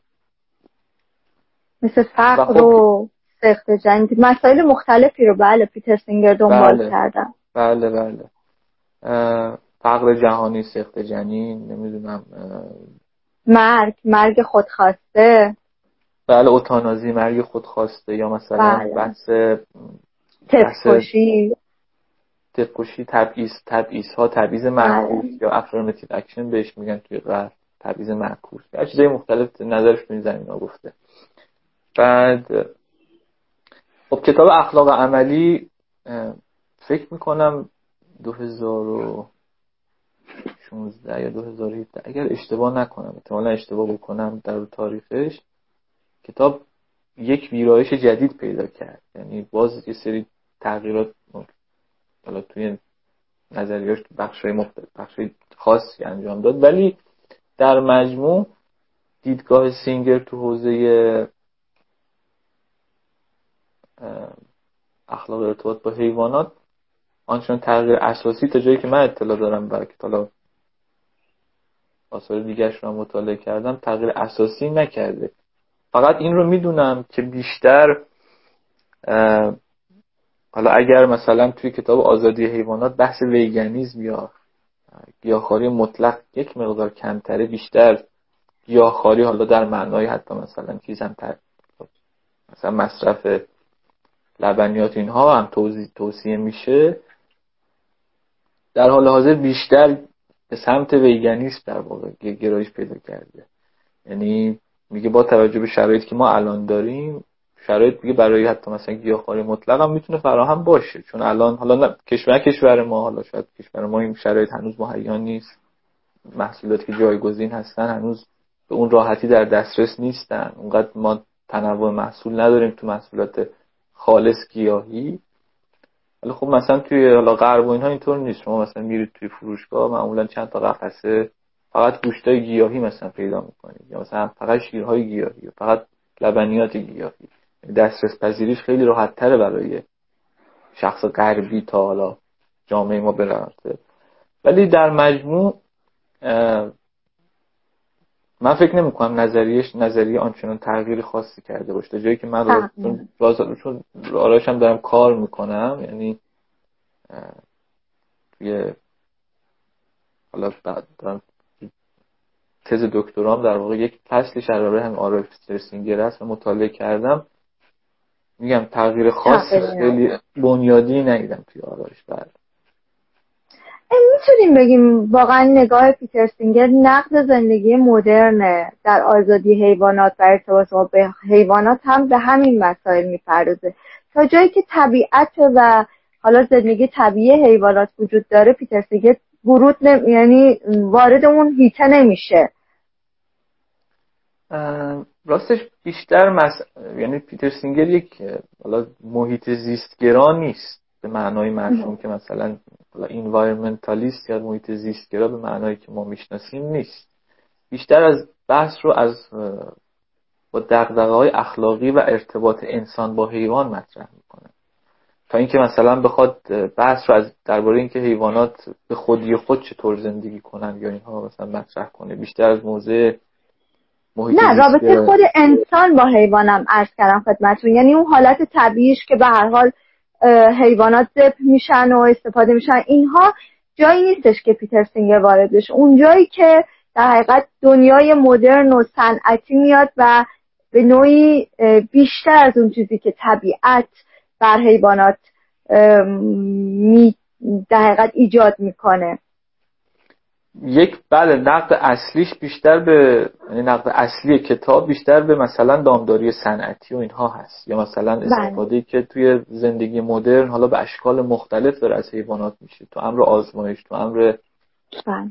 مثل فقر خب... و سخت جنگ مسائل مختلفی رو بله پیتر سینگر دنبال بله. کردم بله بله. فقر جهانی سخت جنین نمی‌دونم مرگ مرگ خودخواسته. بله اوتانازی مرگ خودخواسته یا مثلا بله. بحث طفل کشی کشی تبعیض تبعیض ها تبعیض معکوس بله. یا affirmative action بهش میگن توی غرب تبعیض معکوس. یا چیزای مختلف نظرش تو این زمین ها گفته. بعد خب کتاب اخلاق عملی فکر می‌کنم 2016 یا 2017 اگر اشتباه نکنم احتمالا اشتباه بکنم در تاریخش کتاب یک ویرایش جدید پیدا کرد. یعنی باز یه سری تغییرات حالا توی نظریاش بخش بخش خاصی انجام داد. ولی در مجموع دیدگاه سینگر تو حوزه اخلاق ارتباط با حیوانات آنچنان تغییر اساسی تا جایی که من اطلاع دارم و که حالا آثار دیگرش رو مطالعه کردم تغییر اساسی نکرده. فقط این رو می‌دونم که بیشتر حالا اگر مثلا توی کتاب آزادی حیوانات بحث ویگنیزم یا گیاهخواری مطلق یک مقدار کمتره بیشتر گیاهخواری حالا در معنای حتی مثلا چیزم تر مثلا مصرف لبنیات اینها هم توصیه میشه. در حال حاضر بیشتر به سمت ویگنیسم در واقع گرایش پیدا کرده. یعنی میگه با توجه به شرایطی که ما الان داریم شرایط دیگه برای حتی مثلا گیاهخواری مطلق هم می‌تونه فراهم باشه. چون الان حالا نه کشور کشور ما حالا شاید کشور ما این شرایط هنوز مهیا نیست. محصولاتی که جایگزین هستن هنوز به اون راحتی در دسترس نیستن. اونقدر ما تنوع محصول نداریم تو محصولات خالص گیاهی. ولی خب مثلا توی حالا غرب و اینها اینطور نیست. شما مثلا میرید توی فروشگاه معمولا چند تا قفسه فقط گوشتای گیاهی مثلا پیدا می‌کنید. یا مثلا فقط شیرهای گیاهی یا فقط لبنیات گیاهی. دسترس پذیریش خیلی راحت تره برای شخص غربی تا حالا جامعه ما برسه ولی در مجموع من فکر نمی کنم نظریش نظریه آنچنان تغییر خاصی کرده باشه. جایی که من چون هم دارم کار می‌کنم یعنی توی حالا دارم تز دکترام در واقع یک فصلی درباره هم آرای سینگر است و مطالعه کردم. میگم تغییر خاص خیلی بنیادی ندیدم توی آرایش بعد می‌تونیم بگیم واقعا نگاه پیتر سینگر نقد زندگی مدرن در آزادی حیوانات و ارتباط با حیوانات هم به همین مسائل می‌پردازه. تا جایی که طبیعت و حالا زندگی طبیعی حیوانات وجود داره پیتر سینگر ورود یعنی وارد اون هیته نمیشه. راستش بیشتر مس... یعنی پیتر سینگر یک حالا محیط زیستگرا نیست به معنای مرسوم که مثلا انوایرمنتالیست یا محیط زیستگرا به معنایی که ما می‌شناسیم نیست. بیشتر از بحث رو از با دقدقه های اخلاقی و ارتباط انسان با حیوان مطرح می‌کنه. تا اینکه مثلا بخواد بحث رو از درباره اینکه حیوانات به خودی خود چطور زندگی کنن یا اینها مثلا مطرح کنه بیشتر از موضع نه رابطه خود انسان با حیوانم عرض کردم خدمتتون. یعنی اون حالت طبیعیش که به هر حال حیوانات ذبح میشن و استفاده میشن اینها جایی نیستش که پیتر سینگر وارد بشه اون جایی که در حقیقت دنیای مدرن و صنعتی میاد و به نوعی بیشتر از اون چیزی که طبیعت بر حیوانات می در حقیقت ایجاد می‌کنه. یک بله نقد اصلیش بیشتر به یعنی نقد اصلی کتاب بیشتر به مثلا دامداری صنعتی و اینها هست یا مثلا بله. استفاده که توی زندگی مدرن حالا به اشکال مختلف داره از حیوانات میشه تو امر آزمایش تو امر بله.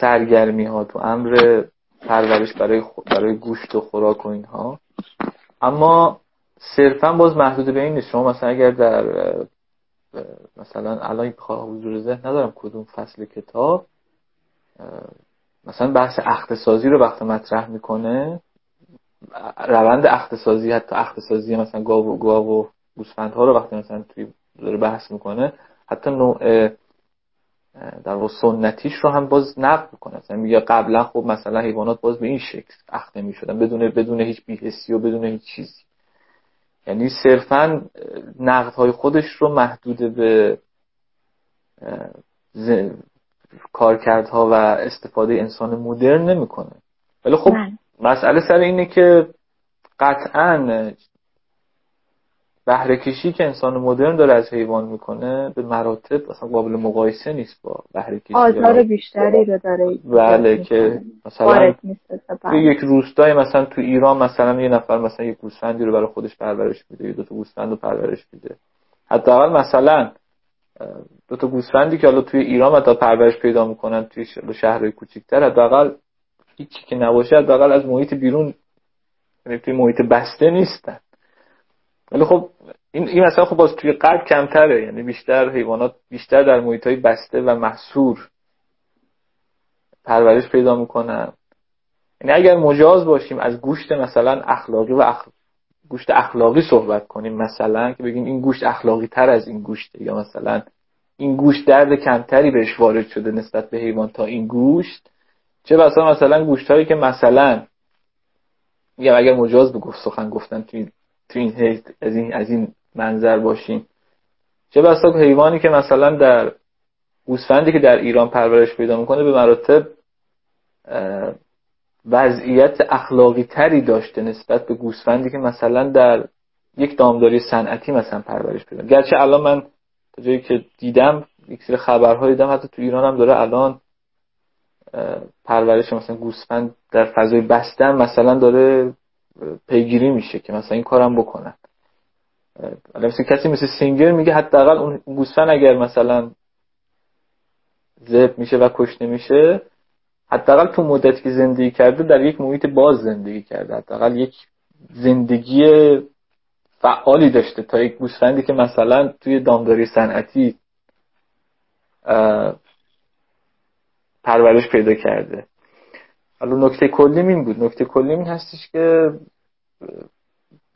سرگرمی ها تو امر پرورش برای برای گوشت و خوراک و اینها اما صرفا باز محدود به این نیست شما مثلا اگر در مثلا الان حضور ذهن ندارم کدوم فصل کتاب. مثلا بحث اختصازی رو وقت مطرح می‌کنه روند اختصازی حتی اختصازی مثلا گاو و گاو و گوسفندها رو وقتی مثلا توی داره بحث می‌کنه حتی نوع در واقع سنتیش رو هم باز نقد می‌کنه. مثلا میگه قبلا خب مثلا حیوانات باز به این شکل اخته می‌شدن بدون بدون هیچ بیهسی و بدون هیچ چیزی. یعنی صرفا نقد های خودش رو محدود به کارکردها و استفاده انسان مدرن نمی‌کنه ولی خب. مسئله سر اینه که قطعا بهره کشی که انسان مدرن داره از حیوان می‌کنه به مراتب اصلا قابل مقایسه نیست با بهره کشی آزار بیشتری رو داره بله که مثلا توی یک روستای مثلا تو ایران مثلا یه نفر مثلا یک گوسفندی رو برای خودش پرورش میده یا دو تا گوسفند رو پرورش میده. حداقل مثلا دو تا گوسفندی که حالا توی ایران مثلا پرورش پیدا می‌کنن توی شهرهای کوچیک‌تر حداقل هیچی که نباشه حداقل از محیط بیرون یعنی توی محیط بسته نیستن. ولی خب این این مثلا خب باز توی قلب کمتره. یعنی بیشتر حیوانات بیشتر در محیط های بسته و محصور پرورش پیدا می‌کنن. یعنی اگر مجاز باشیم از گوشت مثلا اخلاقی و گوشت اخلاقی صحبت کنیم مثلا که بگیم این گوشت اخلاقی تر از این گوشته یا مثلا این گوشت درد کمتری بهش وارد شده نسبت به حیوان تا این گوشت چه بسا مثلا گوشت هایی که مثلا میگم اگر مجاز به گفت سخن گفتن توی تو این از این از این منظر باشیم چه بسا حیوانی که مثلا در گوسفندی که در ایران پرورش پیدا می‌کنه به مراتب وضعیت اخلاقی تری داشته نسبت به گوسفندی که مثلا در یک دامداری صنعتی مثلا پرورش پیدا گرچه الان من تا جایی که دیدم یک سری خبرهای دیدم حتی تو ایران هم داره الان پرورش مثلا گوسفند در فضای بستن مثلا داره پیگیری میشه که مثلا این کارم بکنن. مثل کسی مثل سینگر میگه حداقل اون گوسفند اگر مثلا زب میشه و کشته میشه حداقل تو مدتی که زندگی کرده در یک محیط باز زندگی کرده. حداقل یک زندگی فعالی داشته تا یک گوسفندی که مثلا توی دامداری صنعتی پرورش پیدا کرده. حالا نکته کلی این بود. نکته کلی این هستش که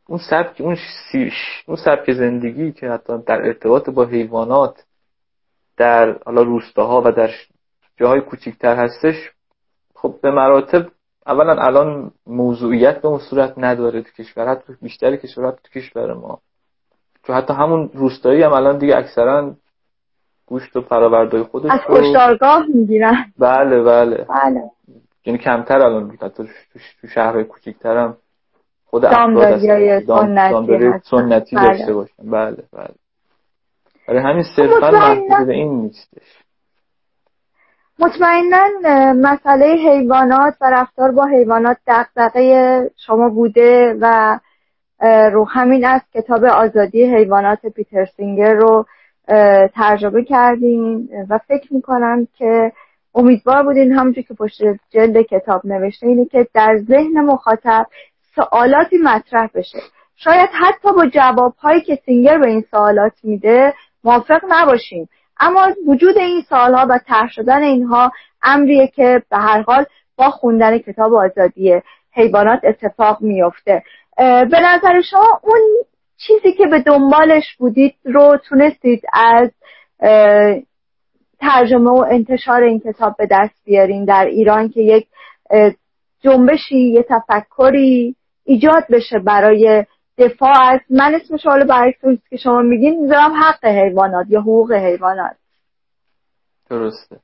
اون سبک اون سیش اون سبک زندگی که حتی در ارتباط با حیوانات در حالا روستاها و در جاهای کوچیکتر هستش خب به مراتب اولا الان موضوعیت به اون صورت نداره تو کشور حتی بیشتر کشور تو کشور ما. چون حتی همون روستایی هم الان دیگه اکثرا گوشت و پراوردهای خودش از کشتارگاه می‌گیرن. بله بله. بله. یعنی کمتر الان حتی تو شهرهای کوچیکتر هم خود افراد سنتی, سنتی بله. داشته باشن. بله بله. برای همین صرفا محدود به این نیستش. مطمئنا مسئله حیوانات و رفتار با حیوانات دقدقه شما بوده و رو همین از کتاب آزادی حیوانات پیتر سینگر رو ترجمه کردین و فکر می‌کنم که امیدوار بودین. همونجور که پشت جلد کتاب نوشته اینه که در ذهن مخاطب سوالاتی مطرح بشه. شاید حتی با جوابهایی که سینگر به این سوالات میده موافق نباشیم. اما وجود این سالها و طرح شدن اینها امریه که به هر حال با خوندن کتاب آزادی حیوانات اتفاق میفته به نظر شما اون چیزی که به دنبالش بودید رو تونستید از ترجمه و انتشار این کتاب به دست بیارین؟ در ایران که یک جنبشی یه تفکری ایجاد بشه برای دفاع از من اسمش حالا برای که شما میگین می‌ذارم حق حیوانات یا حقوق حیوانات. درسته.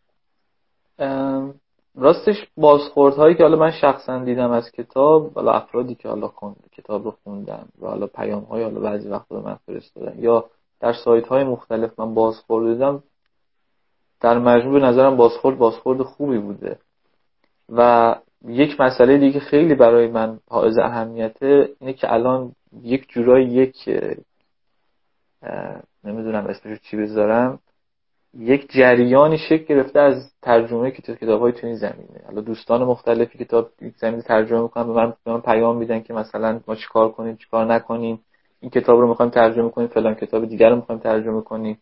راستش بازخورد هایی که حالا من شخصا دیدم از کتاب حالا افرادی که حالا خوند کتاب رو خوندن و حالا پیام های حالا بعضی وقت به من فرستادن یا در سایت های مختلف من بازخورد دیدم در مجموع به نظرم بازخورد بازخورد خوبی بوده. و یک مسئله دیگه خیلی برای من حائز اهمیته اینه که الان یک جورایی یک نمی‌دونم اسمش چی بذارم یک جریانی شکل گرفته از ترجمه کتاب های تو این زمینه. حالا دوستان مختلفی کتاب یک زمینه ترجمه می‌کنن به من, به من پیام میدن که مثلا ما چیکار کنیم چیکار نکنیم این کتاب رو می‌خوایم ترجمه کنیم فلان کتاب دیگر رو می‌خوایم ترجمه کنیم.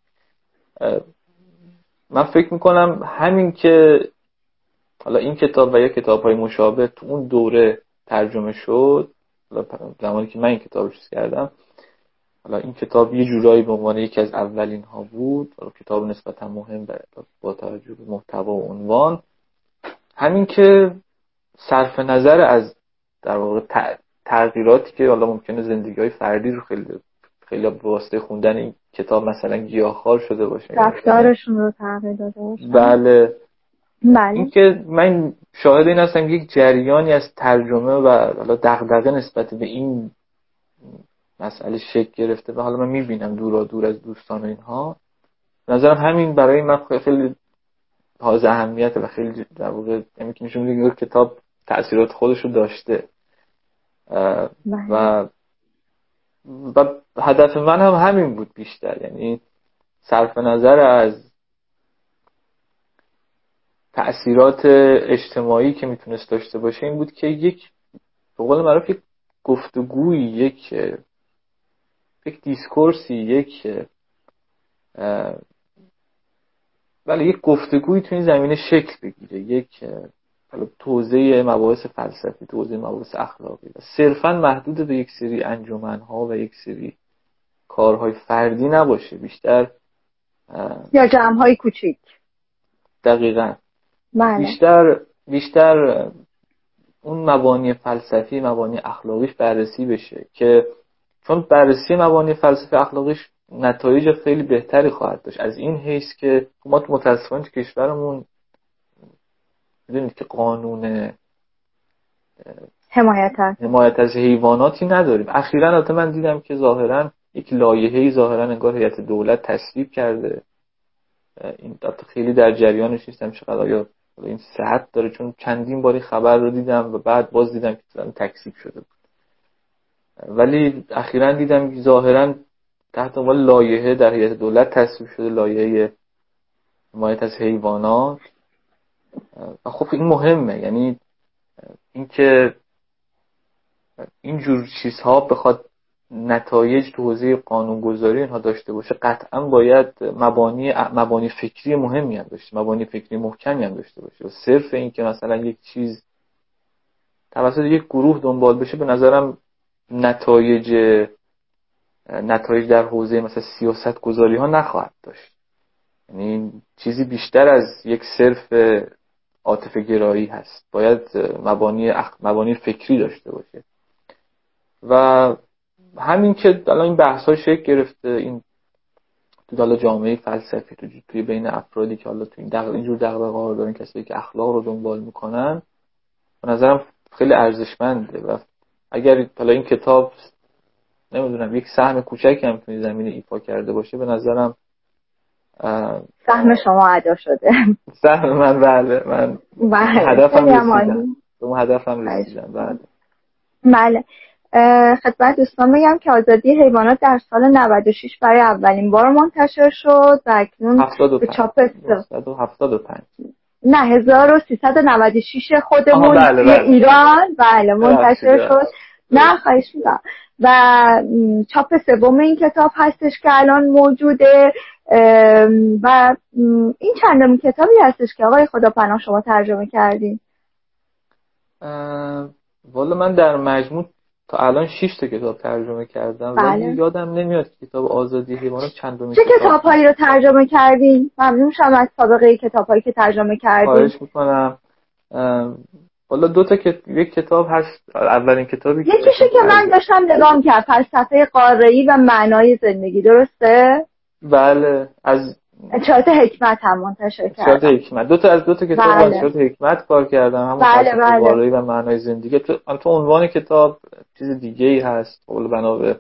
من فکر می‌کنم همین که حالا این کتاب و یا کتاب های مشابه تو اون دوره ترجمه شد زمانی که من این کتاب رو چیز کردم حالا این کتاب یه جورایی به عنوان یکی از اولین ها بود حالا کتاب نسبتا مهم با توجه به محتوا و عنوان. همین که صرف نظر از در واقع تغییراتی که حالا ممکنه زندگی های فردی رو خیلی خیلی به واسطه خوندن این کتاب مثلا گیاهخوار شده باشه. رفتارشون رو تغییر داده باشه. بله. بله. اینکه من شاهد این هستم یک جریانی از ترجمه و حالا دغدغه نسبت به این مسئله شکل گرفته و حالا من می‌بینم دورا دور از دوستان و اینها. نظرم همین برای من خیلی حاضر اهمیت و خیلی در واقع یعنی که کتاب تاثیرات خودش رو داشته بله. و و هدف من هم همین بود بیشتر. یعنی صرف نظر از تأثیرات اجتماعی که می‌تونست داشته باشه این بود که یک به قول معروف یک گفتگوی یک یک دیسکورسی یک ولی یک گفتگوی تو این زمینه شکل بگیره یک توضیح مباحث فلسفی توضیح مباحث اخلاقی و صرفا محدود به یک سری انجمنها و یک سری کارهای فردی نباشه بیشتر یا جمعهای کوچیک. دقیقا. بله. بیشتر بیشتر اون مبانی فلسفی مبانی اخلاقیش بررسی بشه که چون بررسی مبانی فلسفی اخلاقیش نتایج خیلی بهتری خواهد داشت. از این حیث که ما متاسفانه کشورمون می‌دونید که قانون حمایت از حمایت از حیواناتی نداریم. اخیرا البته من دیدم که ظاهرا یک لایحه‌ای ظاهرا انگار هیئت دولت تصویب کرده. این خیلی در جریانش نیستم چقدر آیا این صحت داره چون چندین باری خبر رو دیدم و بعد باز دیدم که تکسیب شده بود. ولی اخیرا دیدم که ظاهرا تحت عنوان لایحه در هیئت دولت تصویب شده لایحه حمایت از حیوانات. و خب این مهمه یعنی اینکه اینجور چیزها بخواد نتایج تو حوزه قانونگذاری اینها داشته باشه قطعا باید مبانی مبانی فکری مهمی هم داشته مبانی فکری محکمی هم داشته باشه. و صرف اینکه مثلا یک چیز توسط یک گروه دنبال بشه به نظرم نتایج نتایج در حوزه مثلا سیاست گذاری ها نخواهد داشت. یعنی چیزی بیشتر از یک صرف عاطفه گرایی هست. باید مبانی, اخ... مبانی فکری داشته باشه. و همین که الان این بحث های شکل گرفته این تو دالا جامعه فلسفی تو توی بین افرادی که حالا تو این دق... اینجور دغدغه ها دارن کسایی که اخلاق رو دنبال می‌کنن به نظرم خیلی ارزشمنده و اگر حالا این کتاب نمی‌دونم یک سهم کوچکی هم تو زمینه ایفا کرده باشه به نظرم سهم شما ادا شده. سهم من بله من بله هدفم رسیدم هدفم رسیدم بله. بله. خدمت دوستان بگم که آزادی حیوانات در سال 96 برای اولین بار منتشر شد و اکنون به چاپ 75 نه 1396 خودمون بله بله. ایران. بله منتشر شد. نه خواهش می‌کنم. و چاپ سوم این کتاب هستش که الان موجوده. و این چندم کتابی هستش که آقای خدا پناه شما ترجمه کردین. والا من در مجموع تا الان 6 تا کتاب ترجمه کردم بله. ولی یادم نمیاد کتاب آزادی حیوانات چندم چه کتاب هایی رو ترجمه کردین؟ ممنون شما از سابقه کتاب هایی که ترجمه کردین. خواهش می‌کنم. والا دو تا کت... یک کتاب هست اولین کتابی یکیشو که من داشتم نگاه کرد فلسفه قاره‌ای و معنای زندگی درسته؟ بله از چارت حکمت هم منتشر کردم. چارت حکمت. دو تا از دو تا کتاب بله. چارت حکمت کار کردم. همون بله بله. و معنای زندگی. تو تو عنوان کتاب چیز دیگه ای هست. قول بنا به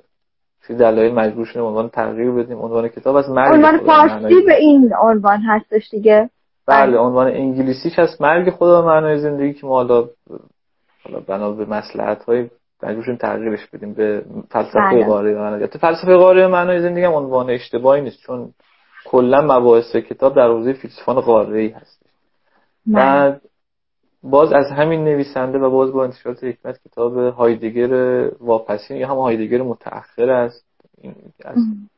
چیز دلایل مجبور شدیم عنوان تغییر بدیم. عنوان کتاب از مرگ عنوان فارسی به این عنوان هستش دیگه. بله, بله. عنوان انگلیسیش هست. مرگ خدا و معنای زندگی که ما حالا حالا بنا به مصلحت های مجبور تغییرش بدیم به فلسفه بله. قاره معنای فلسفه قاره معنای زندگی هم عنوان اشتباهی نیست. چون کلا مباحث کتاب در حوزه فیلسوفان قاره ای هست. بله. بعد باز از همین نویسنده و باز با انتشارات حکمت کتاب هایدگر واپسین یا هم هایدگر متأخر است. از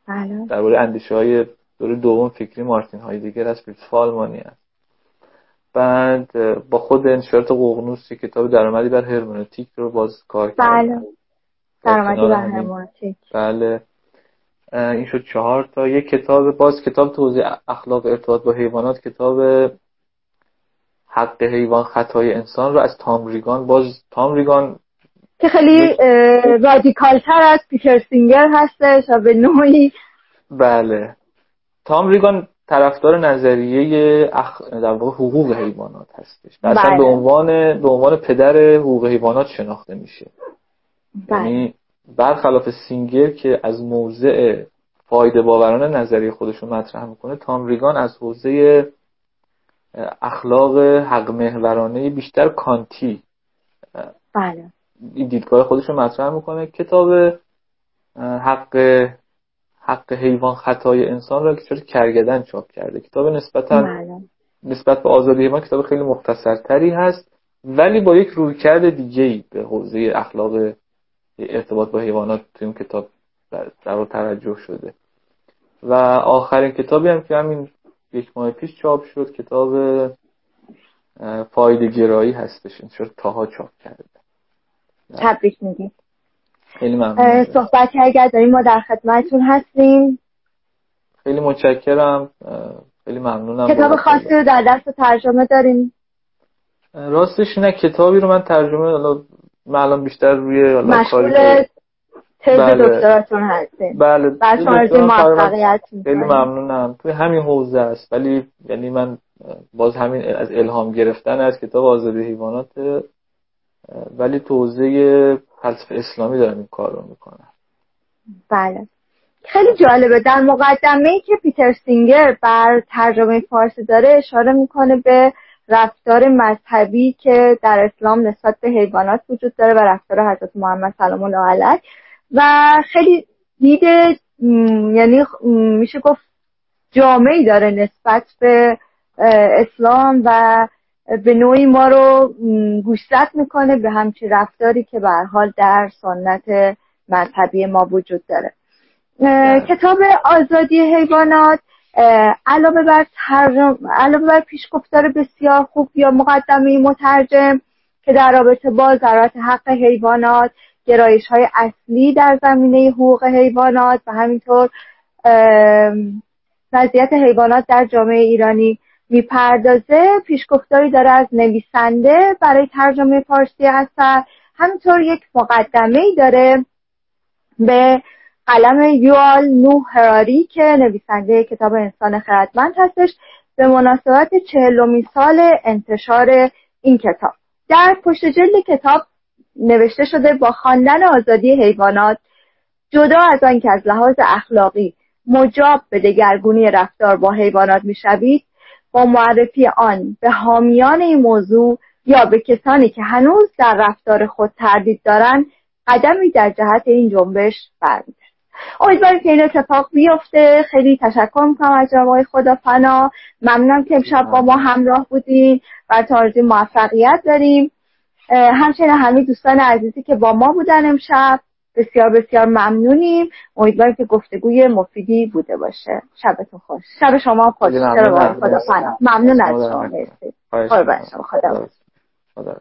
بله. درباره اندیشه های دور دوم فکری مارتین هایدگر از فیلسوف آلمانی است. بعد با خود انتشارات ققنوس کتاب درآمدی بر هرمنوتیک رو باز کار کرد بله درآمدی بر هرمنوتیک. بله. این شد چهار تا. یک کتاب باز کتاب توضیح اخلاق ارتباط با حیوانات کتاب حق حیوان خطای انسان رو از تام ریگان. باز تام ریگان که خیلی رادیکال تر از پیتر سینگر هستش و به نوعی بله. تام ریگان طرفدار نظریه اخ... در واقع حقوق حیوانات هستش. بله. به عنوان به عنوان پدر حقوق حیوانات شناخته میشه. بله. یعنی برخلاف سینگر که از موضع فایده باورانه نظریه خودش رو مطرح می‌کنه تام ریگان از حوزه اخلاق حق محورانه بیشتر کانتی بله. این دیدگاه خودش رو مطرح می‌کنه. کتاب حق حق حیوان خطای انسان را که کرگدن چاپ کرده. کتاب نسبتا بله. نسبت به آزادی حیوان کتاب خیلی مختصرتری هست ولی با یک رویکرد دیگه ای به حوزه اخلاق ارتباط با حیوانات تو این کتاب در توجه شده. و آخرین کتابی هم که همین یک ماه پیش چاپ شد کتاب فایده گرایی هستش. این شد تاها چاپ کرده. تبریک میگیم. خیلی ممنون. صحبت اگر داریم ما در خدمتتون هستیم. خیلی متشکرم. خیلی ممنونم. کتاب خاصی رو در دست ترجمه داریم. راستش نه کتابی رو من ترجمه حالا بیشتر روی مشغول تز بله. دکتراتون هستیم بله موفقیت خیلی ممنونم. توی همین حوزه است. ولی یعنی من باز همین از الهام گرفتن از کتاب آزادی حیوانات ولی تو حوزه فلسفه اسلامی دارم این کار رو می‌کنم. بله. خیلی جالبه. در مقدمه ای که پیتر سینگر بر ترجمه فارسی داره اشاره می‌کنه به رفتار مذهبی که در اسلام نسبت به حیوانات وجود داره و رفتار حضرت محمد سلام الله علیه و خیلی دید یعنی میشه گفت جامعی داره نسبت به اسلام و به نوعی ما رو گوشزد می‌کنه به همچین رفتاری که به حال در سنت مذهبی ما وجود داره بله. کتاب آزادی حیوانات علاوه بر ترجم علاوه بر پیشگفتار بسیار خوب یا مقدمه مترجم که در رابطه با ضرورت حق حیوانات گرایش های اصلی در زمینه حقوق حیوانات و همینطور وضعیت حیوانات در جامعه ایرانی می‌پردازه پیشگفتاری داره از نویسنده برای ترجمه فارسی اثر. همینطور یک مقدمه ای داره به قلم یوال نو هراری که نویسنده کتاب انسان خردمند هستش به مناسبت چهلمین سال انتشار این کتاب. در پشت جلد کتاب نوشته شده با خواندن آزادی حیوانات جدا از آن که از لحاظ اخلاقی مجاب به دگرگونی رفتار با حیوانات می‌شوید با معرفی آن به حامیان این موضوع یا به کسانی که هنوز در رفتار خود تردید دارند قدمی در جهت این جنبش برمیدارد امیدواریم که این اتفاق بیفته. خیلی تشکر می‌کنم از جناب خدا فنا ممنونم که امشب با ما همراه بودین و تارزی موفقیت داریم. همچنین همه دوستان عزیزی که با ما بودن امشب بسیار بسیار ممنونیم. امیدواریم که گفتگوی مفیدی بوده باشه. شبتون خوش. شب شما خوش. خدا ممنون از شما. مرسی. خدا